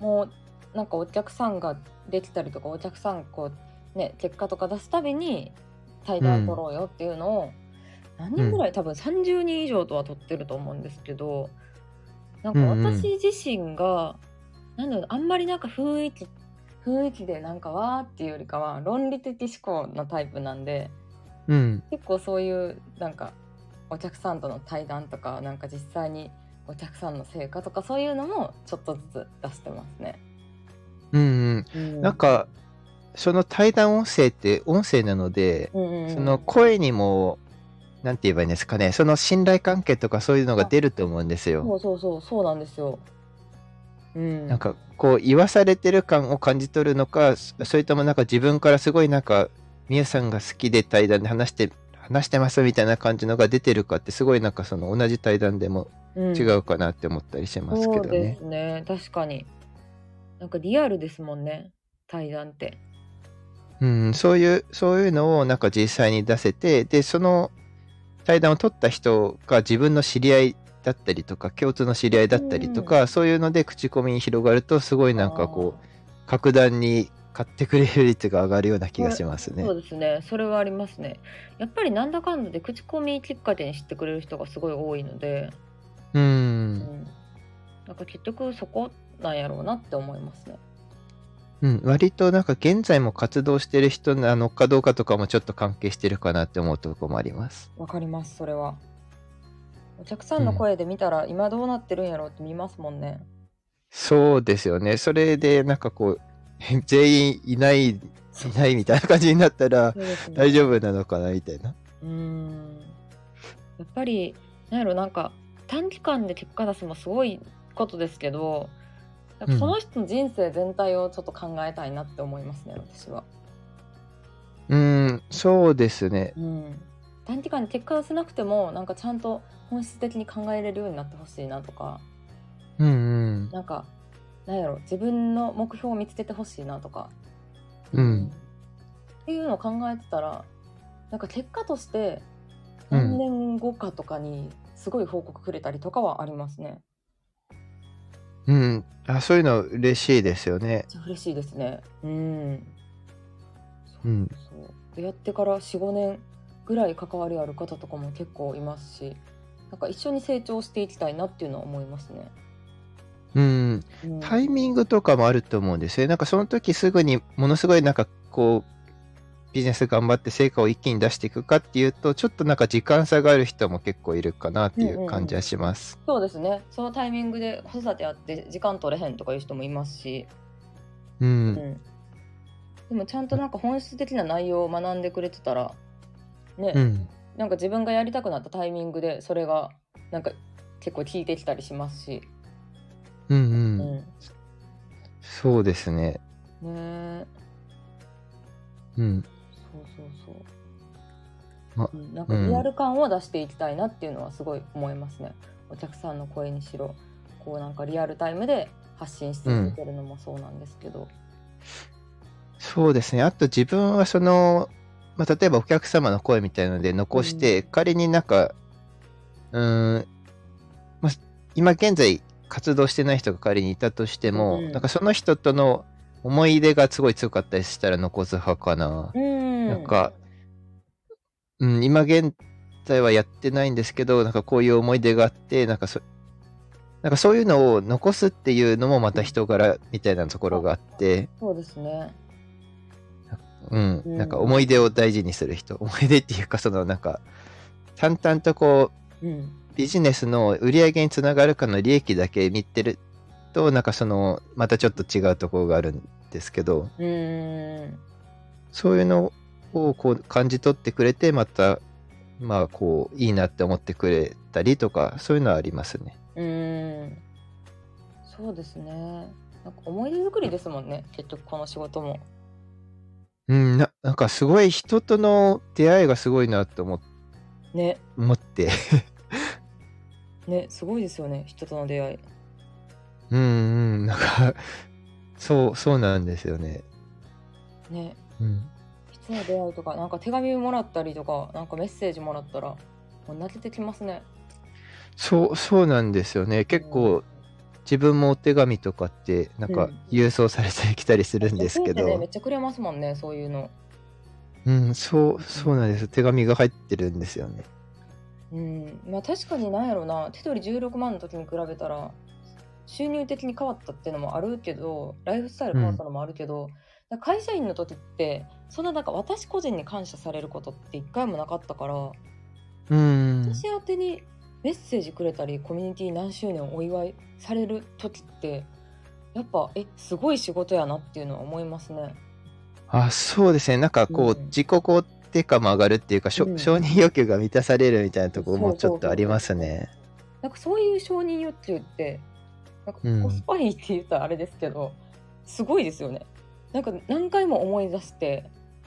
もうなんかお客さんができたりとかお客さんこうね結果とか出すたびに対談取ろうよっていうのを、何人ぐらい、多分30人以上とは取ってると思うんですけどなんかうんうん私自身が、なんだろうあんまりなんか雰囲気雰囲気でなんかわーっていうよりかは論理的思考のタイプなんで。うん。結構そういうなんかお客さんとの対談とかなんか実際にお客さんの成果とかそういうのもちょっとずつ出してますね。うんうん。なんか、その対談音声って音声なので、うんうんうんその声にも、なんて言えばいいんですかね、その信頼関係とかそういうのが出ると思うんですよ。そうそうそうそうなんですよ。うん、なんか、こう、言わされてる感を感じ取るのか、そそれともなんか自分からすごいなんか、みゆさんが好きで対談で話して、話してますみたいな感じのが出てるかって、すごいなんかその同じ対談でもうん違うかなって思ったりしますけどそうでね。すね確かに。なんかリアルですもんね対談って。うん、そういう、そういうのをなんか実際に出せて、で、その対談を取った人が自分の知り合いだったりとか、共通の知り合いだったりとか、そういうので口コミに広がると、すごいなんかこう、格段に買ってくれる率が上がるような気がしますねそ。うですねそれはありますねやっぱりなんだかんだで口コミきっかけに知ってくれる人がすごい多いので、う。うんん、なんか結局そこなんやろうなって思いますねうん、割となんか現在も活動してる人なのかどうかとかもちょっと関係してるかなって思うところもあります。わかりますそれはお客さんの声で見たら今どうなってるんやろうって見ますもんね、そうですよね。それでなんかこう、全員いない、いないみたいな感じになったらね大丈夫なのかなみたいな。うーんやっぱりなんやろなんか短期間で結果出すのもすごいことですけどその人の人生全体をちょっと考えたいなって思いますね、私は、うん、そうですね。うん、短期間で結果出せなくてもなんかちゃんと本質的に考えれるようになってほしいなとかうんうん。なんかなんやろ自分の目標を見つけてほしいなとか、うん。っていうのを考えてたらなんか結果としてうん。何年後かとかにすごい報告くれたりとかはありますね。うん。あ、そういうの嬉しいですよね。嬉しいですね。うん。うん。そうでやってから45年ぐらい関わりある方とかも結構いますしなんか一緒に成長していきたいなっていうのは思いますね。うん。うん、タイミングとかもあると思うんですよね。なんかその時すぐにものすごいなんかこう、ビジネス頑張って成果を一気に出していくかっていうと、ちょっとなんか時間差がある人も結構いるかなっていう感じはします。そうですねそのタイミングで子育てあって時間取れへんとかいう人もいますし、う。うんん、でもちゃんとなんか本質的な内容を学んでくれてたらね、うん。なんか自分がやりたくなったタイミングでそれがなんか結構効いてきたりしますし、うんう。うんん、そうですね。ねえうん。なんかリアル感を出していきたいなっていうのはすごい思いますね。お客さんの声にしろ、こうなんかリアルタイムで発信し続けるのもそうなんですけど。そうですね。あと自分はその、まあ、例えばお客様の声みたいなので残して、仮になんか、うーん、まあ、今現在活動してない人が仮にいたとしても、うんなんかその人との思い出がすごい強かったりしたら残す派かな。うん。なんか、うん、今現在はやってないんですけど、なんかこういう思い出があって、なんかそ、なんかそういうのを残すっていうのもまた人柄みたいなところがあって、そうですね。うん、うんなんか思い出を大事にする人、思い出っていうか、そのなんか、淡々とこう、うん。ビジネスの売り上げにつながるかの利益だけ見てると、なんかその、またちょっと違うところがあるんですけど、うん。そういうのをこう感じ取ってくれて、また、まあこう、いいなって思ってくれたりとか、そういうのはありますね。うん。そうですね。なんか思い出作りですもんね。結局この仕事も。うん、ななんかすごい人との出会いがすごいなと思ね。思って、ね。すごいですよね。人との出会い。うんうん、なんか、そう、そうなんですよね。ね。うん。人の出会いとか、なんか手紙もらったりとか、なんかメッセージもらったら、もう泣けてきますね。そう、そうなんですよね。結構、自分もお手紙とかって、なんかうん郵送されてきたりするんですけ女性ってね、めっど、ちゃくれますもんね、そういうの。うん、そう、そうなんです。手紙が入ってるんですよね。うん、まあ確かになんやろな、手取り16万の時に比べたら、収入的に変わったっていうのもあるけど、ライフスタイル変わったのもあるけど、会社員の時って、そんななんか私個人に感謝されることって一回もなかったから、うん。私宛てにメッセージくれたり、コミュニティ何周年をお祝いされる時って、やっぱ、え、すごい仕事やなっていうのは思いますね。あ、そうですね。なんかこう、うん自己肯定感も上がるっていうか、承認欲求が満たされるみたいなところもちそうそうそうょっとありますね。なんかそういう承認欲求って、なんかうんコスパいいって言ったらあれですけど、すごいですよね。なんか何回も思い出して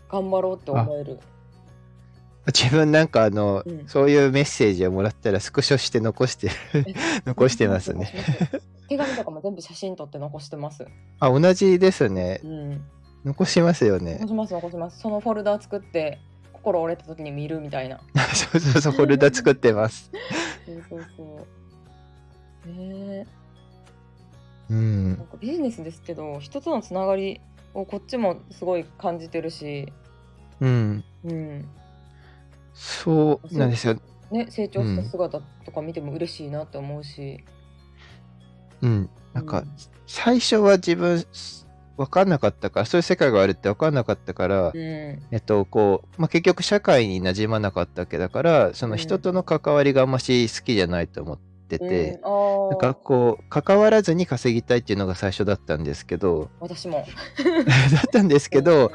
頑張ろうって思える。自分なんかあの、うんそういうメッセージをもらったらスクショして残してる 残してますね。手紙とかも全部写真撮って残してます。あ、同じですねう。ん。残しますよね残。します残します。そのフォルダ作って心折れた時に見るみたいな。そうそうそう、フォルダ作ってます。そうそうそう。ねえ。うんなん。かビジネスですけど人とのつながりをこっちもすごい感じてるし、うん。うんそうなんですよ。ね、成長した姿とか見ても嬉しいなって思うし、うん。なんかうん、最初は自分、分かんなかったから、そういう世界があるって分かんなかったから、うんえっと、こう、まあ、結局社会に馴染まなかったわけだから、その人との関わりがあんまし好きじゃないと思ってて、うん、なんかこう、関わらずに稼ぎたいっていうのが最初だったんですけど、私も。だったんですけど、うん。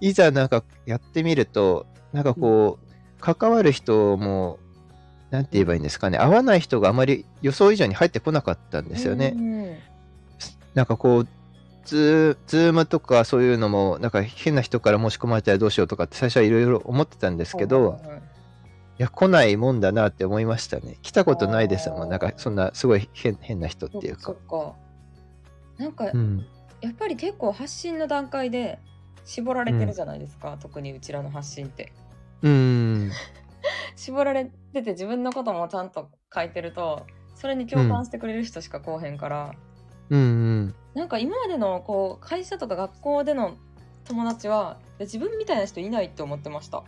いざなんかやってみると、なんかこう、関わる人も、なんて言えばいいんですかね、合わない人があまり予想以上に入ってこなかったんですよね。うんなんかこう、ズームとかそういうのも、なんか変な人から申し込まれたらどうしようとかって最初はいろいろ思ってたんですけど、はいはいや、来ないもんだなって思いましたね。来たことないですもん。なんかそんなすごい変変な人っていうかそっ。かなんか、うん。やっぱり結構発信の段階で絞られてるじゃないですか、特にうちらの発信ってうん。絞られてて自分のこともちゃんと書いてるとそれに共感してくれる人しか来おへんから、うんうん。なんか今までのこう会社とか学校での友達は自分みたいな人いないって思ってました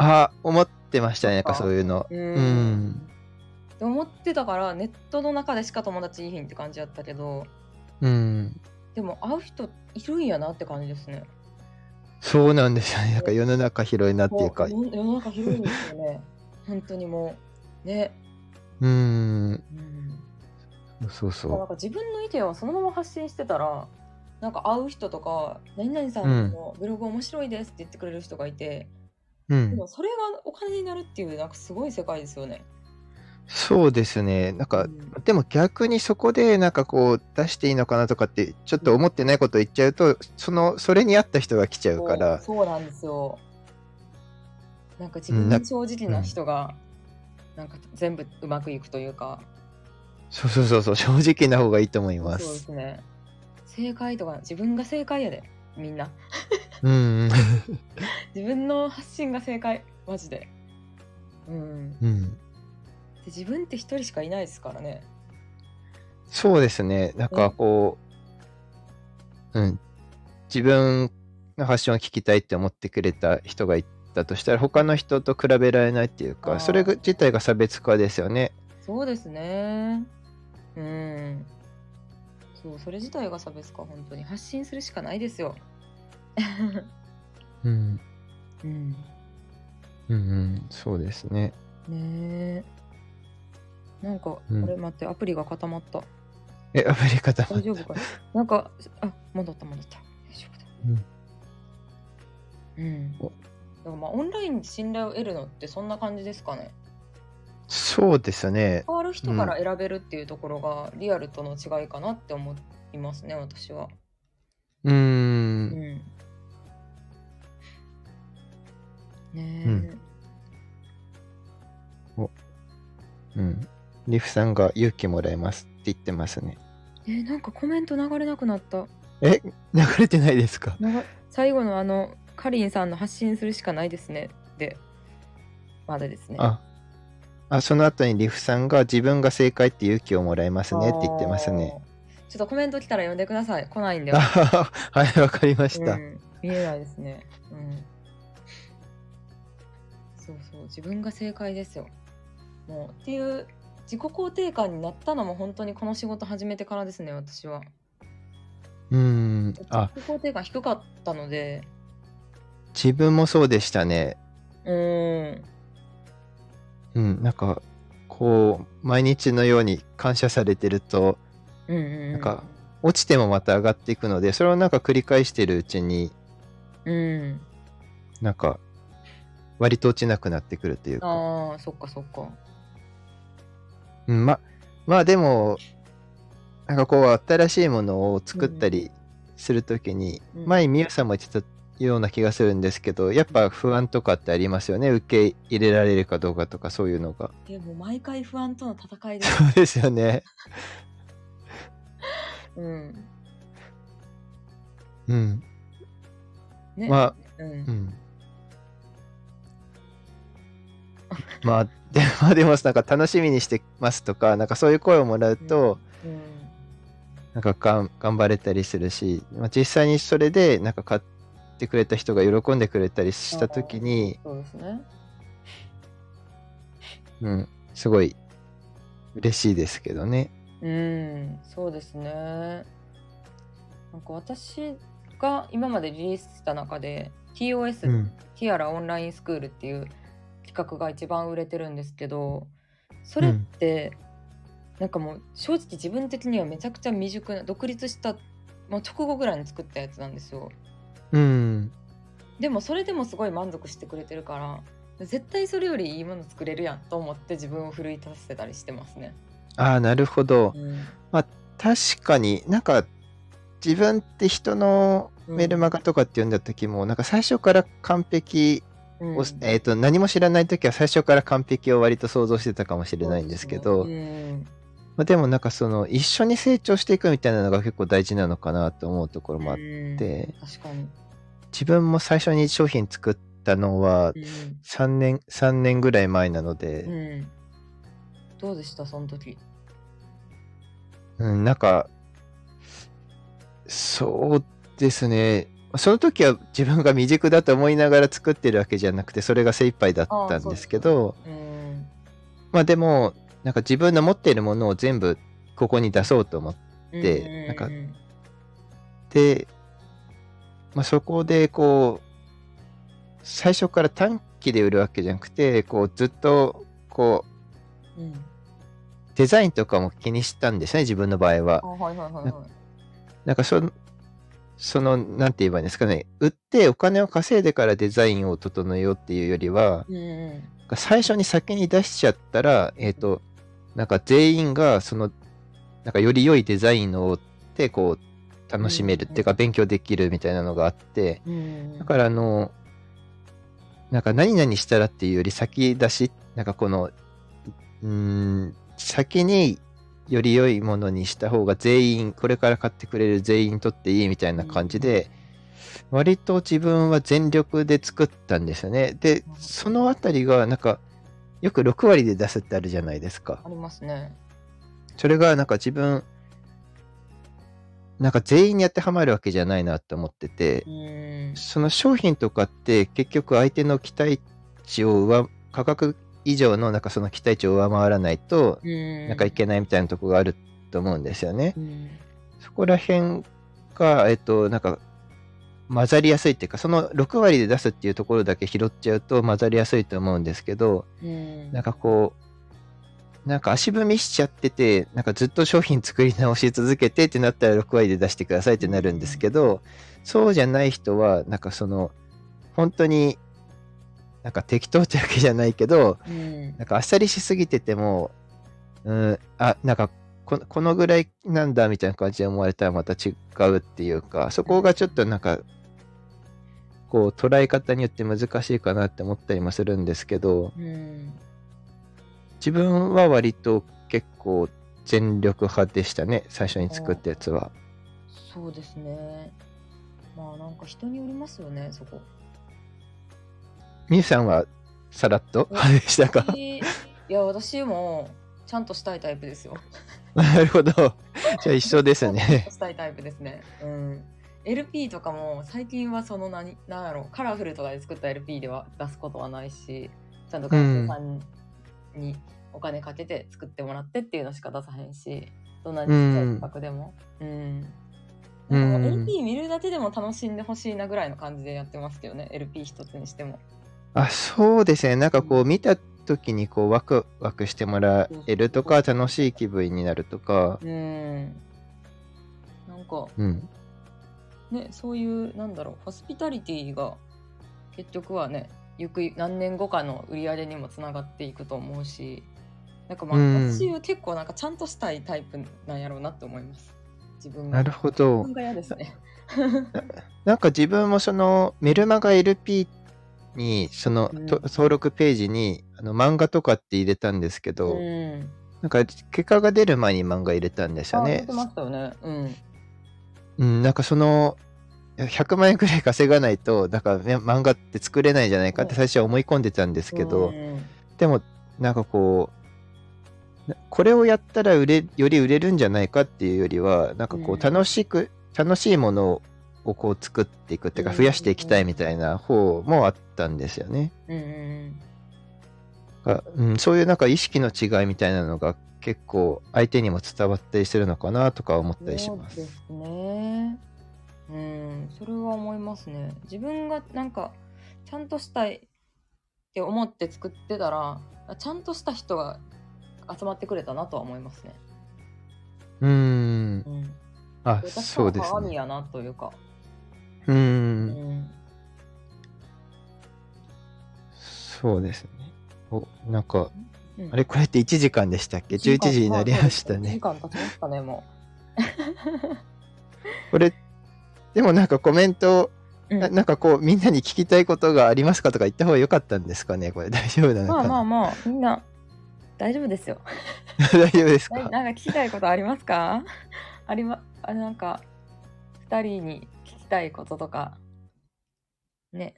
あ、思ってましたね。なんかかそういうの。ううんん。って思ってたからネットの中でしか友達いいひんって感じやったけどうん。でも会う人いるんやなって感じですねそうなんですよね。なんか世の中広いなっていうか。世の中広いんですよね 本当にもうねうん。うんそうそなんか自分の意見をそのまま発信してたらなんか会う人とか「何々さんのブログ面白いです」って言ってくれる人がいて、う。うんで。もそれがお金になるっていうなんかすごい世界ですよね。そうですね。なんか、うんでも逆にそこでなんかこう出していいのかなとかってちょっと思ってないことを言っちゃうと、その、それに合った人が来ちゃうから、そうそうなんですよ。なんか自分に正直な人がなんか全部うまくいくというか、そうそうそうそう、正直な方がいいと思いま。そうですすね。正解とか自分が正解やでみんなうん。自分の発信が正解マジで。うん。うん。で自分って一人しかいないですからね。そうですね。なんかこう、うん。自分の発信を聞きたいって思ってくれた人がいたとしたら、他の人と比べられないっていうか、それ自体が差別化ですよね。そうですね。うん。そう、それ自体が差別化、本当に発信するしかないですよ。うん。うん。うんうん。そうですね。ねえ。なんか、うんこれ待って、アプリが固まった。え、アプリ方大丈夫かな？なんか、あ、戻った戻った。大丈夫だ。うん。おだからまあ、オンラインで信頼を得るのってそんな感じですかね。そうですね。変わる人から選べるっていうところがリアルとの違いかなって思いますね、私は。うー。うんん。ねえ。うん。リフさんが勇気もらえますって言ってますね。えーなんかコメント流れなくなった。え、流れてないですか？流最後のあの、かりんさんの発信するしかないですね。で、まだですね。あ、あ、その後にリフさんが自分が正解って勇気をもらえますねって言ってますね。ちょっとコメント来たら読んでください。来ないんで。あ はい、わかりました。うん、見えないですね。うん。そうそう、自分が正解ですよ。もうっていう自己肯定感になったのも本当にこの仕事始めてからですね、私は。うーん。あ、自己肯定感低かったので、自分もそうでしたね。うーん。うん。なんか、こう、毎日のように感謝されてると、うんうんうん。なんか落ちてもまた上がっていくので、それをなんか繰り返してるうちに、うん。なんか、割と落ちなくなってくるというか。ああ、そっかそっか。うん、ま、まあでも、なんかこう、新しいものを作ったりするときに、うん前、みゆさんも言ってたような気がするんですけど、やっぱ不安とかってありますよね？受け入れられるかどうかとか、そういうのが。でも毎回不安との戦いです。そうですよね。うん。うん。ね。まあ、うんう。ん。まあ、でまあでも、なんか楽しみにしてますとか、なんかそういう声をもらうと、うん。なんかがん頑張れたりするし、まあ、実際にそれでなんか買ってくれた人が喜んでくれたりした時に、そうですね。うん、すごい嬉しいですけどね。うん、そうですね。なんか私が今までリリースした中で TOS、うん。ティアラオンラインスクールっていう企画が一番売れてるんですけどそれって、なんかもう正直自分的にはめちゃくちゃ未熟な独立したもう直後ぐらいに作ったやつなんですようん。でもそれでもすごい満足してくれてるから絶対それよりいいもの作れるやんと思って自分を奮い立たせたりしてますね、ああ、なるほど。うん。確かになんか自分って人のメルマガとかって読んだ時も、なんか最初から完璧うん。を、えー、と何も知らない時は最初から完璧を割と想像してたかもしれないんですけど、うんまあ、でもなんかその一緒に成長していくみたいなのが結構大事なのかなと思うところもあっうんて、確かに、自分も最初に商品作ったのはうん。3年3年ぐらい前なので、うん、どうでしたその時？うん、なんかそうですね。その時は自分が未熟だと思いながら作ってるわけじゃなくてそれが精一杯だったんですけど。うん。まあでもなんか自分の持っているものを全部ここに出そうと思ってでなんかうんって、まあ、そこでこう最初から短期で売るわけじゃなくてこうずっとこううん。デザインとかも気にしたんですね自分の場合は。あ。はいはいはいはい。なんかそそのなんて言えばいいんですかね。売ってお金を稼いでからデザインを整えようっていうよりはうん最初に先に出しちゃったらえっ、となんか全員がそのなんかより良いデザインを追ってこう楽しめるうんっていうか勉強できるみたいなのがあってうんだからあのなんか何々したらっていうより先出しなんかこのうーん先により良いものにした方が全員これから買ってくれる全員にとっていいみたいな感じで割と自分は全力で作ったんですよね。でそのあたりがなんかよく6割で出すってあるじゃないですか。ありますね。それがなんか自分なんか全員に当てはまるわけじゃないなと思っててうん。その商品とかって結局相手の期待値を上価格以上のなんかその期待値を上回らないとうん。なんかいけないみたいなとこがあると思うんですよね。うん。そこら辺がえっとなんか混ざりやすいっていうかその6割で出すっていうところだけ拾っちゃうと混ざりやすいと思うんですけどうん。なんかこうなんか足踏みしちゃっててなんかずっと商品作り直し続けてってなったら6割で出してくださいってなるんですけど、そうじゃない人はなんかその本当になんか適当ってわけじゃないけどうん。なんかあっさりしすぎててもうんあなんかこのこのぐらいなんだみたいな感じで思われたらまた違うっていうかそこがちょっとなんかこう捉え方によって難しいかなって思ったりもするんですけどうん自分は割と結構全力派でしたね最初に作ったやつは。そうですねまあなんか人によりますよねそこみゆさんはさらっと派でしたか？いや私もちゃんとしたいタイプですよ なるほど。じゃあ一緒ですね。したいタイプですね。うん。LP とかも最近はその何なんやろカラフルとかで作った LP では出すことはないしちゃんと学生さんにお金かけて作ってもらってっていうのしか出さへんしどんなにちっちゃい企画でも。うん。なんかもううん LP 見るだけでも楽しんでほしいなぐらいの感じでやってますけどね LP 一つにしても。あそうですね。なんかこう見た時にこうワクワクしてもらえるとか楽しい気分になるとか。うん。なんかうん。ね、そういうなんだろうホスピタリティが結局はねゆく何年後かの売り上げにもつながっていくと思うしなんかまあ、うん。私は結構なんかちゃんとしたいタイプなんやろうなって思います。自分が。なるほど。自分。が嫌ですね。なんか自分もそのメルマガ LP にその、うん。と登録ページにあの漫画とかって入れたんですけど、うん。なんか結果が出る前に漫画入れたんですよね。あ言って。ましたよね。うんうん、なんかその100万円くらい稼がないとなんか、ね、漫画って作れないんじゃないかって最初は思い込んでたんですけど、うん。でもなんかこうこれをやったら売れより売れるんじゃないかっていうよりはなんかこうん。う楽しく、楽しいものをこう作っていくっていうかうん。増やしていきたいみたいな方もあったんですよね。うんうんがうん、そういうなんか意識の違いみたいなのが結構相手にも伝わったりするのかなとか思ったりします。そうですね。うん、それは思いますね。自分がなんかちゃんとしたいって思って作ってたら、あちゃんとした人が集まってくれたなとは思いますね。うーん。うん、あ、そうですね。鏡やなというか。うー。うんん、そうですね。お、なんか、うんあれこれって1時間でしたっけ ?11 時になりました1時ね。間経ちましたね、も これ、でもなんかコメント、う。うんななんかこう、みんなに聞きたいことがありますかとか言った方が良かったんですかね？これ 大丈夫なのまあまあまあ、みんな大丈夫ですよ。大丈夫ですか？ななんか聞きたいことありますか？ありま、あなんか、二人に聞きたいこととか、ね、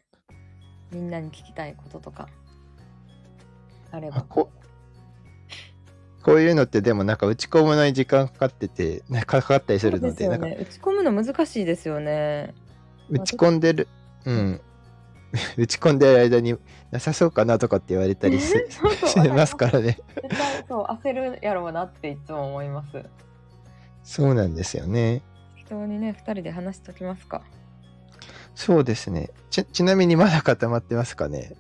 みんなに聞きたいこととか、あれば。あここういうのってでもなんか打ち込むのに時間かかってて、ねかかったりするので、なんか。打ち込むの難しいですよね。打ち込んでる、うん。打ち込んでる間になさそうかなとかって言われたりすねそうそうしますからね。絶対そう、焦るやろうなっていつも思います。そうなんですよね。適当にね、二人で話しときますか。そうですね。ちちなみにまだ固まってますかね。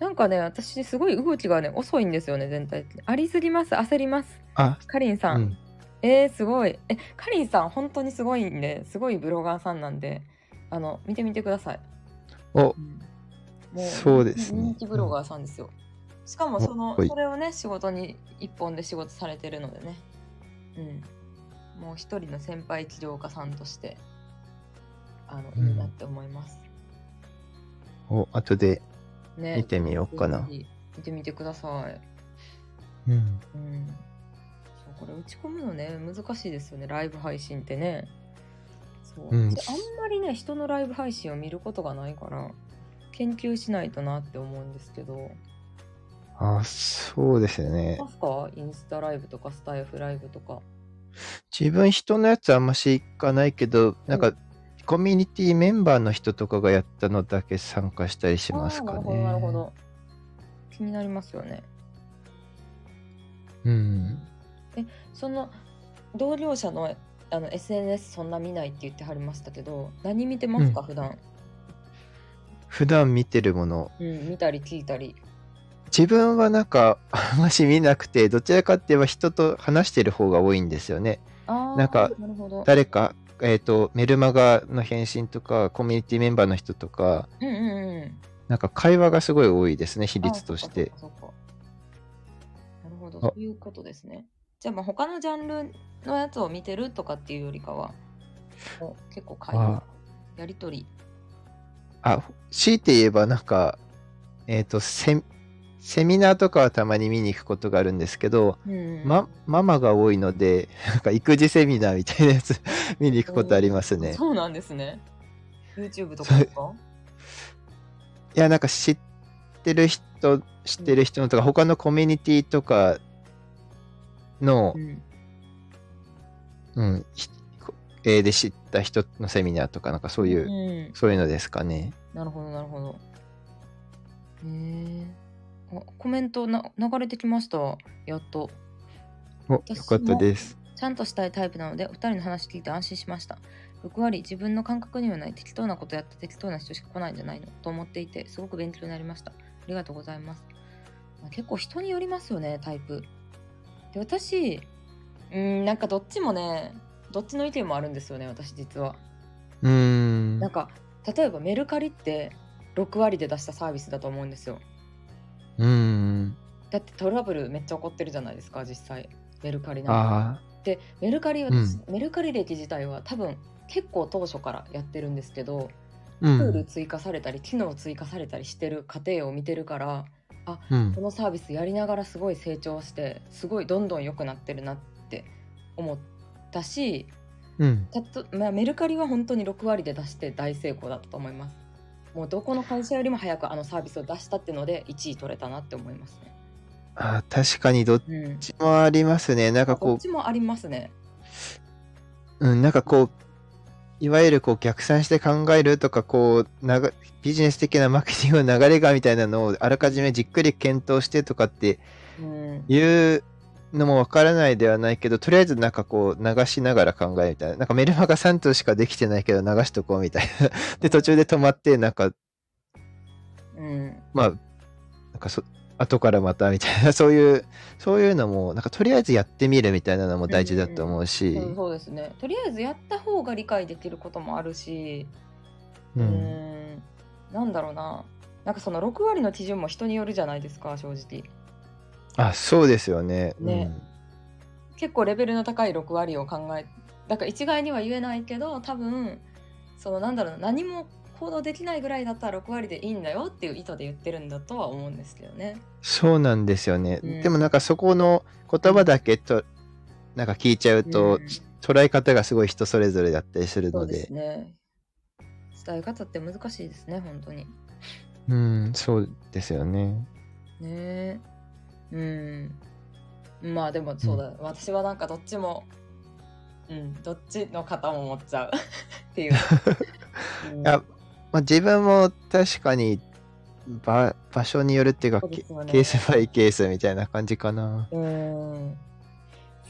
なんかね、私、すごい動きがね、遅いんですよね、全体的に。ありすぎます、焦ります。あ、かりんさ。うんん。えー、すごい。え、かりんさん、本当にすごいんで、すごいブロガーさんなんで、あの、見てみてください。お、もう、そうですね人気ブロガーさんですよ。しかも、その、それをね、仕事に、一本で仕事されてるのでね。うん。もう一人の先輩起業家さんとして、あの、うんいいなって思います。お、後でね。見てみようかな見てみてください。うん。うん。そうこれ打ち込むのね難しいですよねライブ配信ってね。そう、うん私あんまりね人のライブ配信を見ることがないから研究しないとなって思うんですけど。あ、そうですよねい。ますか？インスタライブとかスタイフライブとか。自分人のやつあんまし行かないけど、なんか、コミュニティメンバーの人とかがやったのだけ参加したりしますかね。なるほどなるほど。気になりますよね。うん。その同業者のあの SNS そんな見ないって言ってはりましたけど何見てますか、うん普段？普段見てるもの。うん見たり聞いたり。自分はなんか、あんまし見なくて、どちらかって言えば人と話してる方が多いんですよね。なんか。誰か、えっ、と、メルマガの返信とか、コミュニティメンバーの人とか、うんうんうん。なんか会話がすごい多いですね、比率としてなるほど、あそういうことですね。じゃあ、まあ、他のジャンルのやつを見てるとかっていうよりかは、結構会話あ、やりとり。あ、強いて言えばなんか、えっ、と、セ、セミナーとかはたまに見に行くことがあるんですけど、うんま、ママが多いので、なんか育児セミナーみたいなやつ 見に行くことありますね。そうなんですね。YouTube とかですか？いや、なんか知ってる人、知ってる人のとか、他のコミュニティとかのう、ん。うん、ひえーで知った人のセミナーとか、なんかそういう、うん。そういうのですかね。なるほど、なるほど。へえ。あコメントな流れてきました。やっと。お、私よかったです。ちゃんとしたいタイプなので、お二人の話聞いて安心しました。6割、自分の感覚にはない適当なことやって適当な人しか来ないんじゃないのと思っていて、すごく勉強になりました。ありがとうございます。まあ結構人によりますよね、タイプ。で、私、うーん、なんかどっちもね、どっちの意見もあるんですよね、私実は。うーんなん。か、例えばメルカリって6割で出したサービスだと思うんですよ。うーん。だってトラブルめっちゃ起こってるじゃないですか、実際。メルカリなんてあでメルカリは、うんメルカリ歴自体は多分結構当初からやってるんですけど、あ、うツールん。追加されたり機能追加されたりしてる過程を見てるからうんこ。のサービスやりながらすごい成長してすごいどんどん良くなってるなって思ったしうん。たと、まあ、メルカリは本当に6割で出して大成功だったと思いますもうどこの会社よりも早くあのサービスを出したっていうので1位取れたなって思いますねあ確かにどっうん、ちもありますね。なんかどっこちもありますね。う、うん、なんかこう、いわゆるこう逆算して考えるとか、こう、ながビジネス的なマーケティングの流れがみたいなのをあらかじめじっくり検討してとかってうん、いうのもわからないではないけど、とりあえずなんかこう流しながら考えるみたいな。なんかメルマガ3通しかできてないけど流しとこうみたいな。で、途中で止まって、なんか、うん、まあ、なんかそ、後からまたみたいな、そういう、そういうのも、なんかとりあえずやってみるみたいなのも大事だと思うし、そうそうですね。とりあえずやった方が理解できることもあるし、う。うんん、なんだろうな。なんかその6割の基準も人によるじゃないですか、正直。あ、そうですよね。ね結構レベルの高い6割を考えだから一概には言えないけど多分そのなんだろうな何も行動できないぐらいだったら6割でいいんだよっていう意図で言ってるんだとは思うんですけどね。そうなんですよね。うんでもなんかそこの言葉だけと、なんか聞いちゃうと、うん捉え方がすごい人それぞれだったりするのでそうです、ね。伝え方って難しいですね本当に。うん、そうですよね。ねえうん。まあでもそうだ、私はなんかどっちもうん。どっちの方も持っちゃう。っていう。う んいやまあ、自分も確かに場場所によるっていうか、ね。ケースバイケースみたいな感じかな。うーん。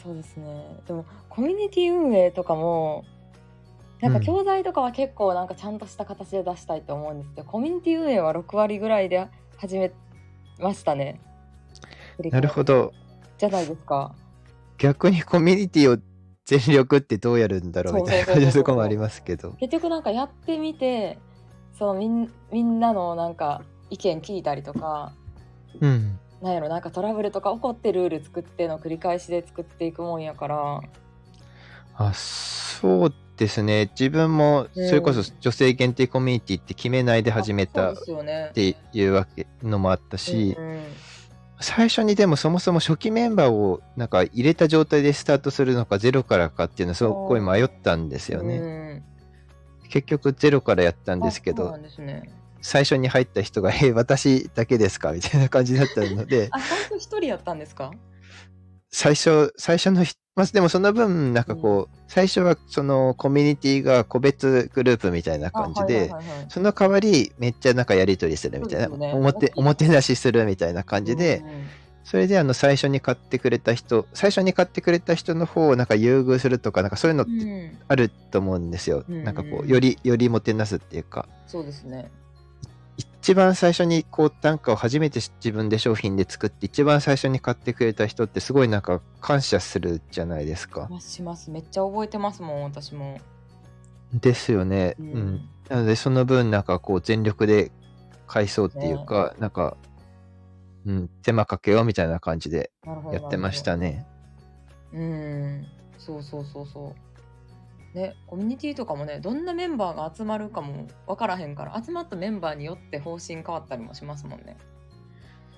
そうですね。でもコミュニティ運営とかもなんかうん。教材とかは結構なんかちゃんとした形で出したいと思うんですけど、コミュニティ運営は6割ぐらいで始めましたねなるほど。じゃないですか逆にコミュニティを全力ってどうやるんだろうみたいな感じのとこもありますけど。結局なんかやってみてそのみんみんなのなんか意見聞いたりとかうん。なんやろなんかトラブルとか起こってルール作っての繰り返しで作っていくもんやからあ、そうですね。自分も、それこそ女性限定コミュニティって決めないで始めたっあそうですよねていうわけのもあったし、うんうん最初にでもそもそも初期メンバーをなんか入れた状態でスタートするのかゼロからかっていうのはすごい迷ったんですよね。うん結局ゼロからやったんですけどね。最初に入った人が、え、私だけですかみたいな感じだったので、あ、最初一人やったんですか？最初、最初のひ、まあ、でもその分、なんかこう、最初はそのコミュニティが個別グループみたいな感じで、その代わりめっちゃなんかやりとりするみたいな、ね。おもておもてなし。するみたいな感じで、それであの最初に買ってくれた人、最初に買ってくれた人の方をなんか優遇するとか、なんかそういうのってうん。あると思うんですよ。うん。なんかこう、より、よりもてなすっていうか、そうですね。一番最初にこう単価を初めて自分で商品で作って、一番最初に買ってくれた人ってすごいなんか感謝するじゃないですか。まします。めっちゃ覚えてますもん、私も。ですよね。ううん。なのでその分なんかこう全力で返そうっていうか、なんか、うん、手間かけようみたいな感じでやってました。ね。うん。そうそうそうそう。ね、コミュニティとかもね、どんなメンバーが集まるかも分からへんから、集まったメンバーによって方針変わったりもしますもんね。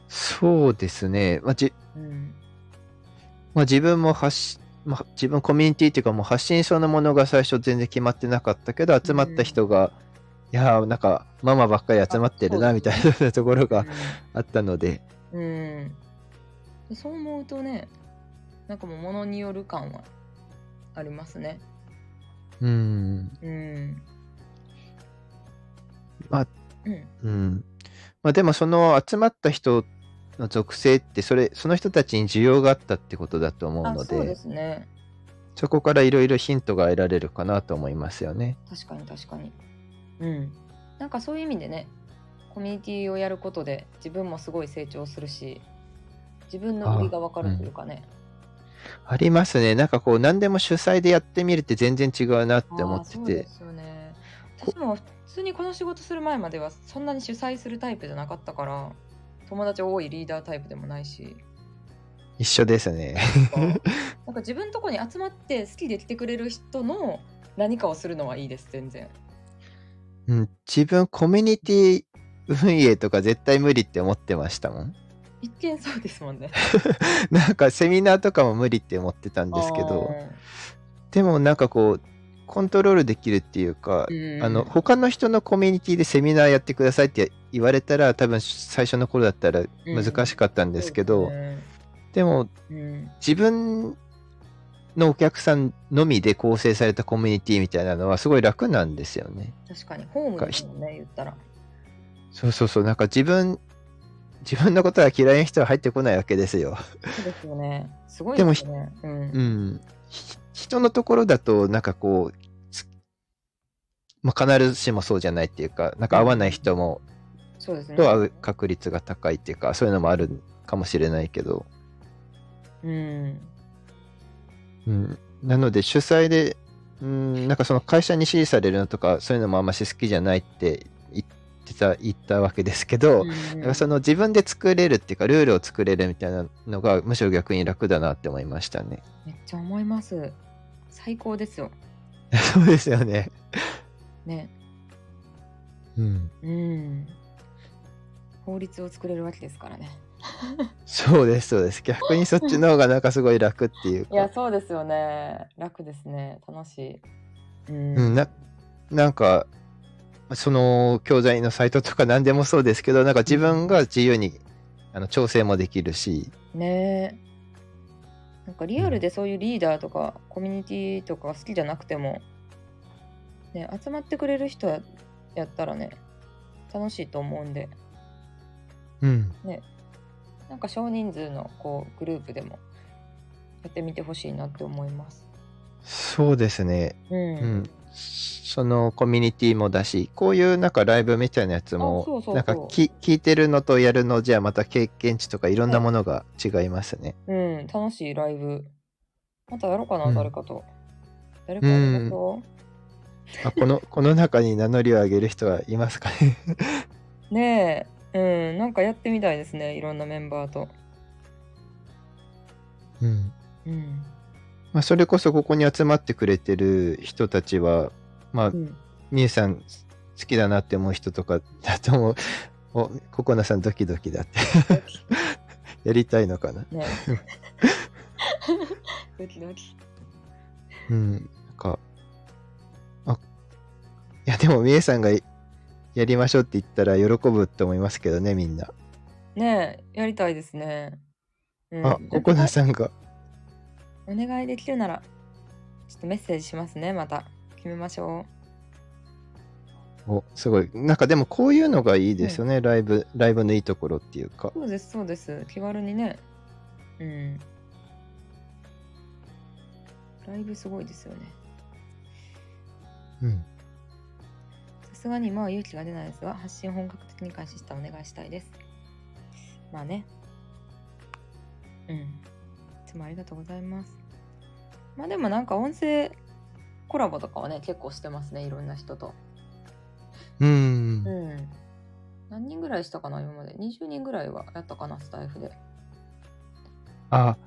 そうですね。まあ、じうん。まあ、自分も発し、まあ、自分コミュニティっていうかもう発信そのものが最初全然決まってなかったけど集まった人が、いやーなんかママばっかり集まってるなあみたいなところがあったので、うん。そう思うとね、なんかもう物による感はありますね。うん、うん。まあ、うん。うん。まあでもその集まった人の属性ってそれ、その人たちに需要があったってことだと思うあ、ので、そうですね。そこからいろいろヒントが得られるかなと思いますよね。確かに確かに。うん。なんかそういう意味でね、コミュニティをやることで自分もすごい成長するし、自分の売りが分かるというかね。ありますね。なんかこう何でも主催でやってみるって全然違うなって思っててそうで。すよね。私も普通にこの仕事する前まではそんなに主催するタイプじゃなかったから、友達多いリーダータイプでもないし、一緒ですね。なんか自分のとこに集まって好きで来てくれる人の何かをするのはいいです、全然。うん、自分コミュニティ運営とか絶対無理って思ってましたもん。一見そうですもんね。なんかセミナーとかも無理って思ってたんですけど、でもなんかこう、コントロールできるっていうか、うん。あの、他の人のコミュニティでセミナーやってくださいって言われたら、多分最初の頃だったら難しかったんですけど、でもうん。自分のお客さんのみで構成されたコミュニティみたいなのはすごい楽なんですよね。確かにホームですもんね言ったら。そうそうそう、なんか自分、自分のことが嫌いな人は入ってこないわけですよ。そうですよねすごいですよねうんうん。ひ人のところだと、なんかこう、つまあ、必ずしもそうじゃないっていうか、なんか合わない人も、そうですねと会う確率が高いっていうか、そういうのもあるかもしれないけど、うんうん。なので主催で、うん、なんかその会社に支持されるのとか、そういうのもあんまし好きじゃないって言ってた、言ったわけですけど、なんかその自分で作れるっていうか、ルールを作れるみたいなのが、むしろ逆に楽だなって思いましたね。めっちゃ思います最高ですよ そうですよね。ねうん。うん法律を作れるわけですからねそうです、そうです。逆にそっちの方がなんかすごい楽っていういやか。そうですよね楽ですね楽しいうん、うん、な、なんか、その教材のサイトとか何でもそうですけど、なんか自分が自由にあの調整もできるし、ねえなんかリアルでそういうリーダーとかコミュニティとか好きじゃなくても、ね、集まってくれる人ややったらね楽しいと思うんでうん。なんか少人数のこうグループでもやってみてほしいなって思います。そうですね。うん。うん。そのコミュニティもだし、こういうなんかライブみたいなやつもなんかき聞いてるのとやるのじゃまた経験値とかいろんなものが違いますね。うん、楽しいライブ。またやろうかな、うん誰かと。誰かやりましょあこの、この中に名乗りを上げる人はいますかね？う。ねえ、うん、なんかやってみたいですね、いろんなメンバーと。うん。うん。まあ、それこそここに集まってくれてる人たちは、まあう、ん、みゆさん好きだなって思う人とかだと思う。お、ココナさんドキドキだって。やりたいのかな？ね ドキドキ。うん。なんか、あ、いやでもみゆさんがやりましょうって言ったら喜ぶと思いますけどね、みんな。ねえ、やりたいですね。うんあ、ココナさんが。お願いできるなら、ちょっとメッセージしますね、また。決めましょお、すごい。なんかでもこういうのがいいですよね、ライブ、ライブのいいところっていうかう。。そうです、そうです。気軽にね。うん。ライブすごいですよね。うん。さすがに今は勇気が出ないですが、発信を本格的に開始したらお願いしたいです。まあね。うん。いつもありがとうございます。まあでもなんか音声コラボとかはね、結構してますね、いろんな人と。うん。うん。何人ぐらいしたかな、今まで。20人ぐらいはやったかな、スタイフで。あ、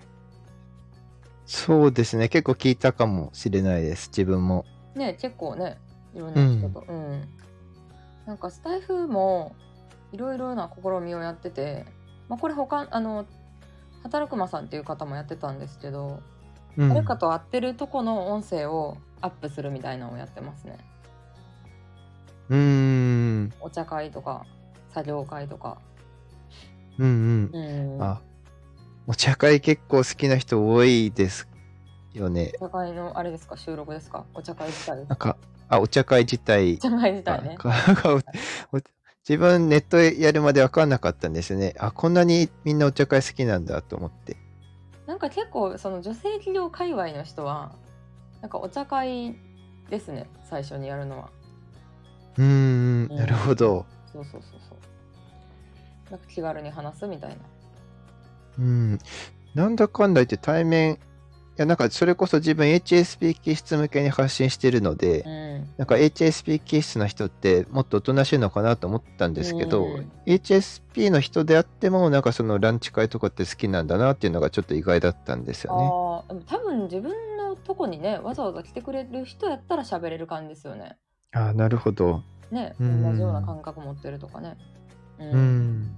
そうですね。結構聞いたかもしれないです。自分も。ね結構ねいろんな人とうん、なんかスタイフもいろいろな試みをやってて、まあ、これ他あの働くまさんっていう方もやってたんですけど、うん。誰かと会ってるとこの音声をアップするみたいなのをやってますねうーん。お茶会とか作業会とかうんううん。んあ、お茶会結構好きな人多いですよね。お茶会のあれですか？収録ですか？お茶会自体なんか、あ、お茶会自体お茶会自体ね自分ネットやるまで分かんなかったんですよね。あ、こんなにみんなお茶会好きなんだと思って。なんか結構その女性企業界隈の人はなんかお茶会ですね最初にやるのはうーん、うんなるほど。そうそうそうそうなんか気軽に話すみたいなうん。なんだかんだ言って対面、いや、なんかそれこそ自分 HSP 気質向けに発信してるので、うん。なんか HSP 気質な人ってもっとおとなしいのかなと思ったんですけど、うん。HSP の人であってもなんかそのランチ会とかって好きなんだなっていうのがちょっと意外だったんですよね。多分自分のとこにねわざわざ来てくれる人やったら喋れる感じですよね。ああ、なるほど。ねうん。同じような感覚持ってるとかね。うん、うん。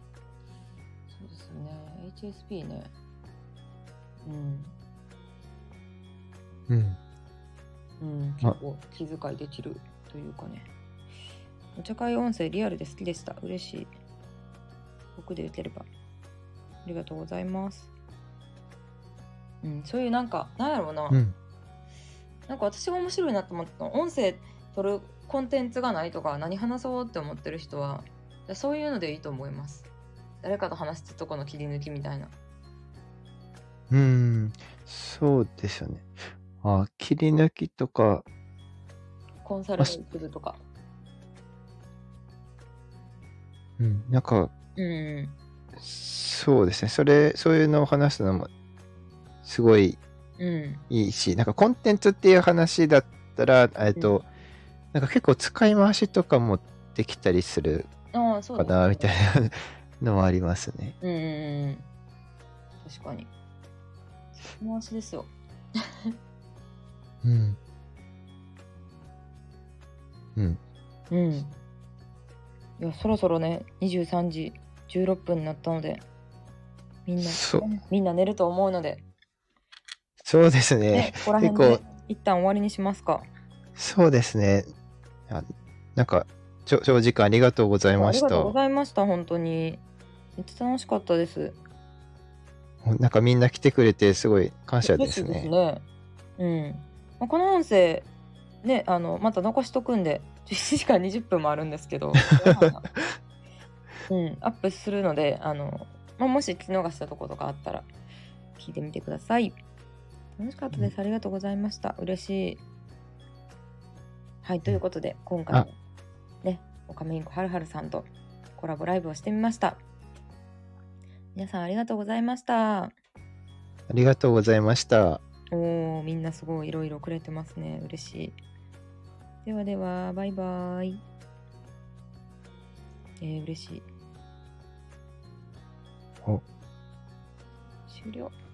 そうですよね。HSP ね。うんうん。うん、結構気遣いできるというかね。お茶会音声リアルで好きでした。嬉しい。僕でよければ。ありがとうございます。うん、そういうなんか、なんやろうな。うん。なんか私が面白いなと思ったの音声取るコンテンツがないとか何話そうって思ってる人はそういうのでいいと思います誰かと話したとこの切り抜きみたいなうん。そうですよね。あ、切り抜きとか、コンサルするとか。うん。なんか、うん。そうですね。それ、そういうのを話すのも、すごいうん。いいし、なんかコンテンツっていう話だったら、えっと、なんか結構使い回しとかもできたりするかな、みたいなのもありますね。うんうんうん。確かに。回しですようん。うん。うんいやそろそろね23時16分になったのでみんなそうみんな寝ると思うので、そうですねね。、ここら辺で一旦終わりにしますかそうですね。あなんか、長時間ありがとうございましたありがとうご。ざいました、本当に。めっちゃ楽しかったです。なんかみんな来てくれてすごい感謝です嬉しいね。うん。まあ、この音声、ね、あの、また残しとくんで、1時間20分もあるんですけど、うん、アップするので、あの、まあ、もし聞き逃したとことかあったら、聞いてみてください。楽しかったです。ありがとうございました。嬉しい。はい、ということで、今回もね、オカメインコはるはるさんとコラボライブをしてみました。皆さんありがとうございました。ありがとうございました。おー、みんなすごいいろいろくれてますね。嬉しい。ではでは、バイバイ。えー、嬉しい。お終了。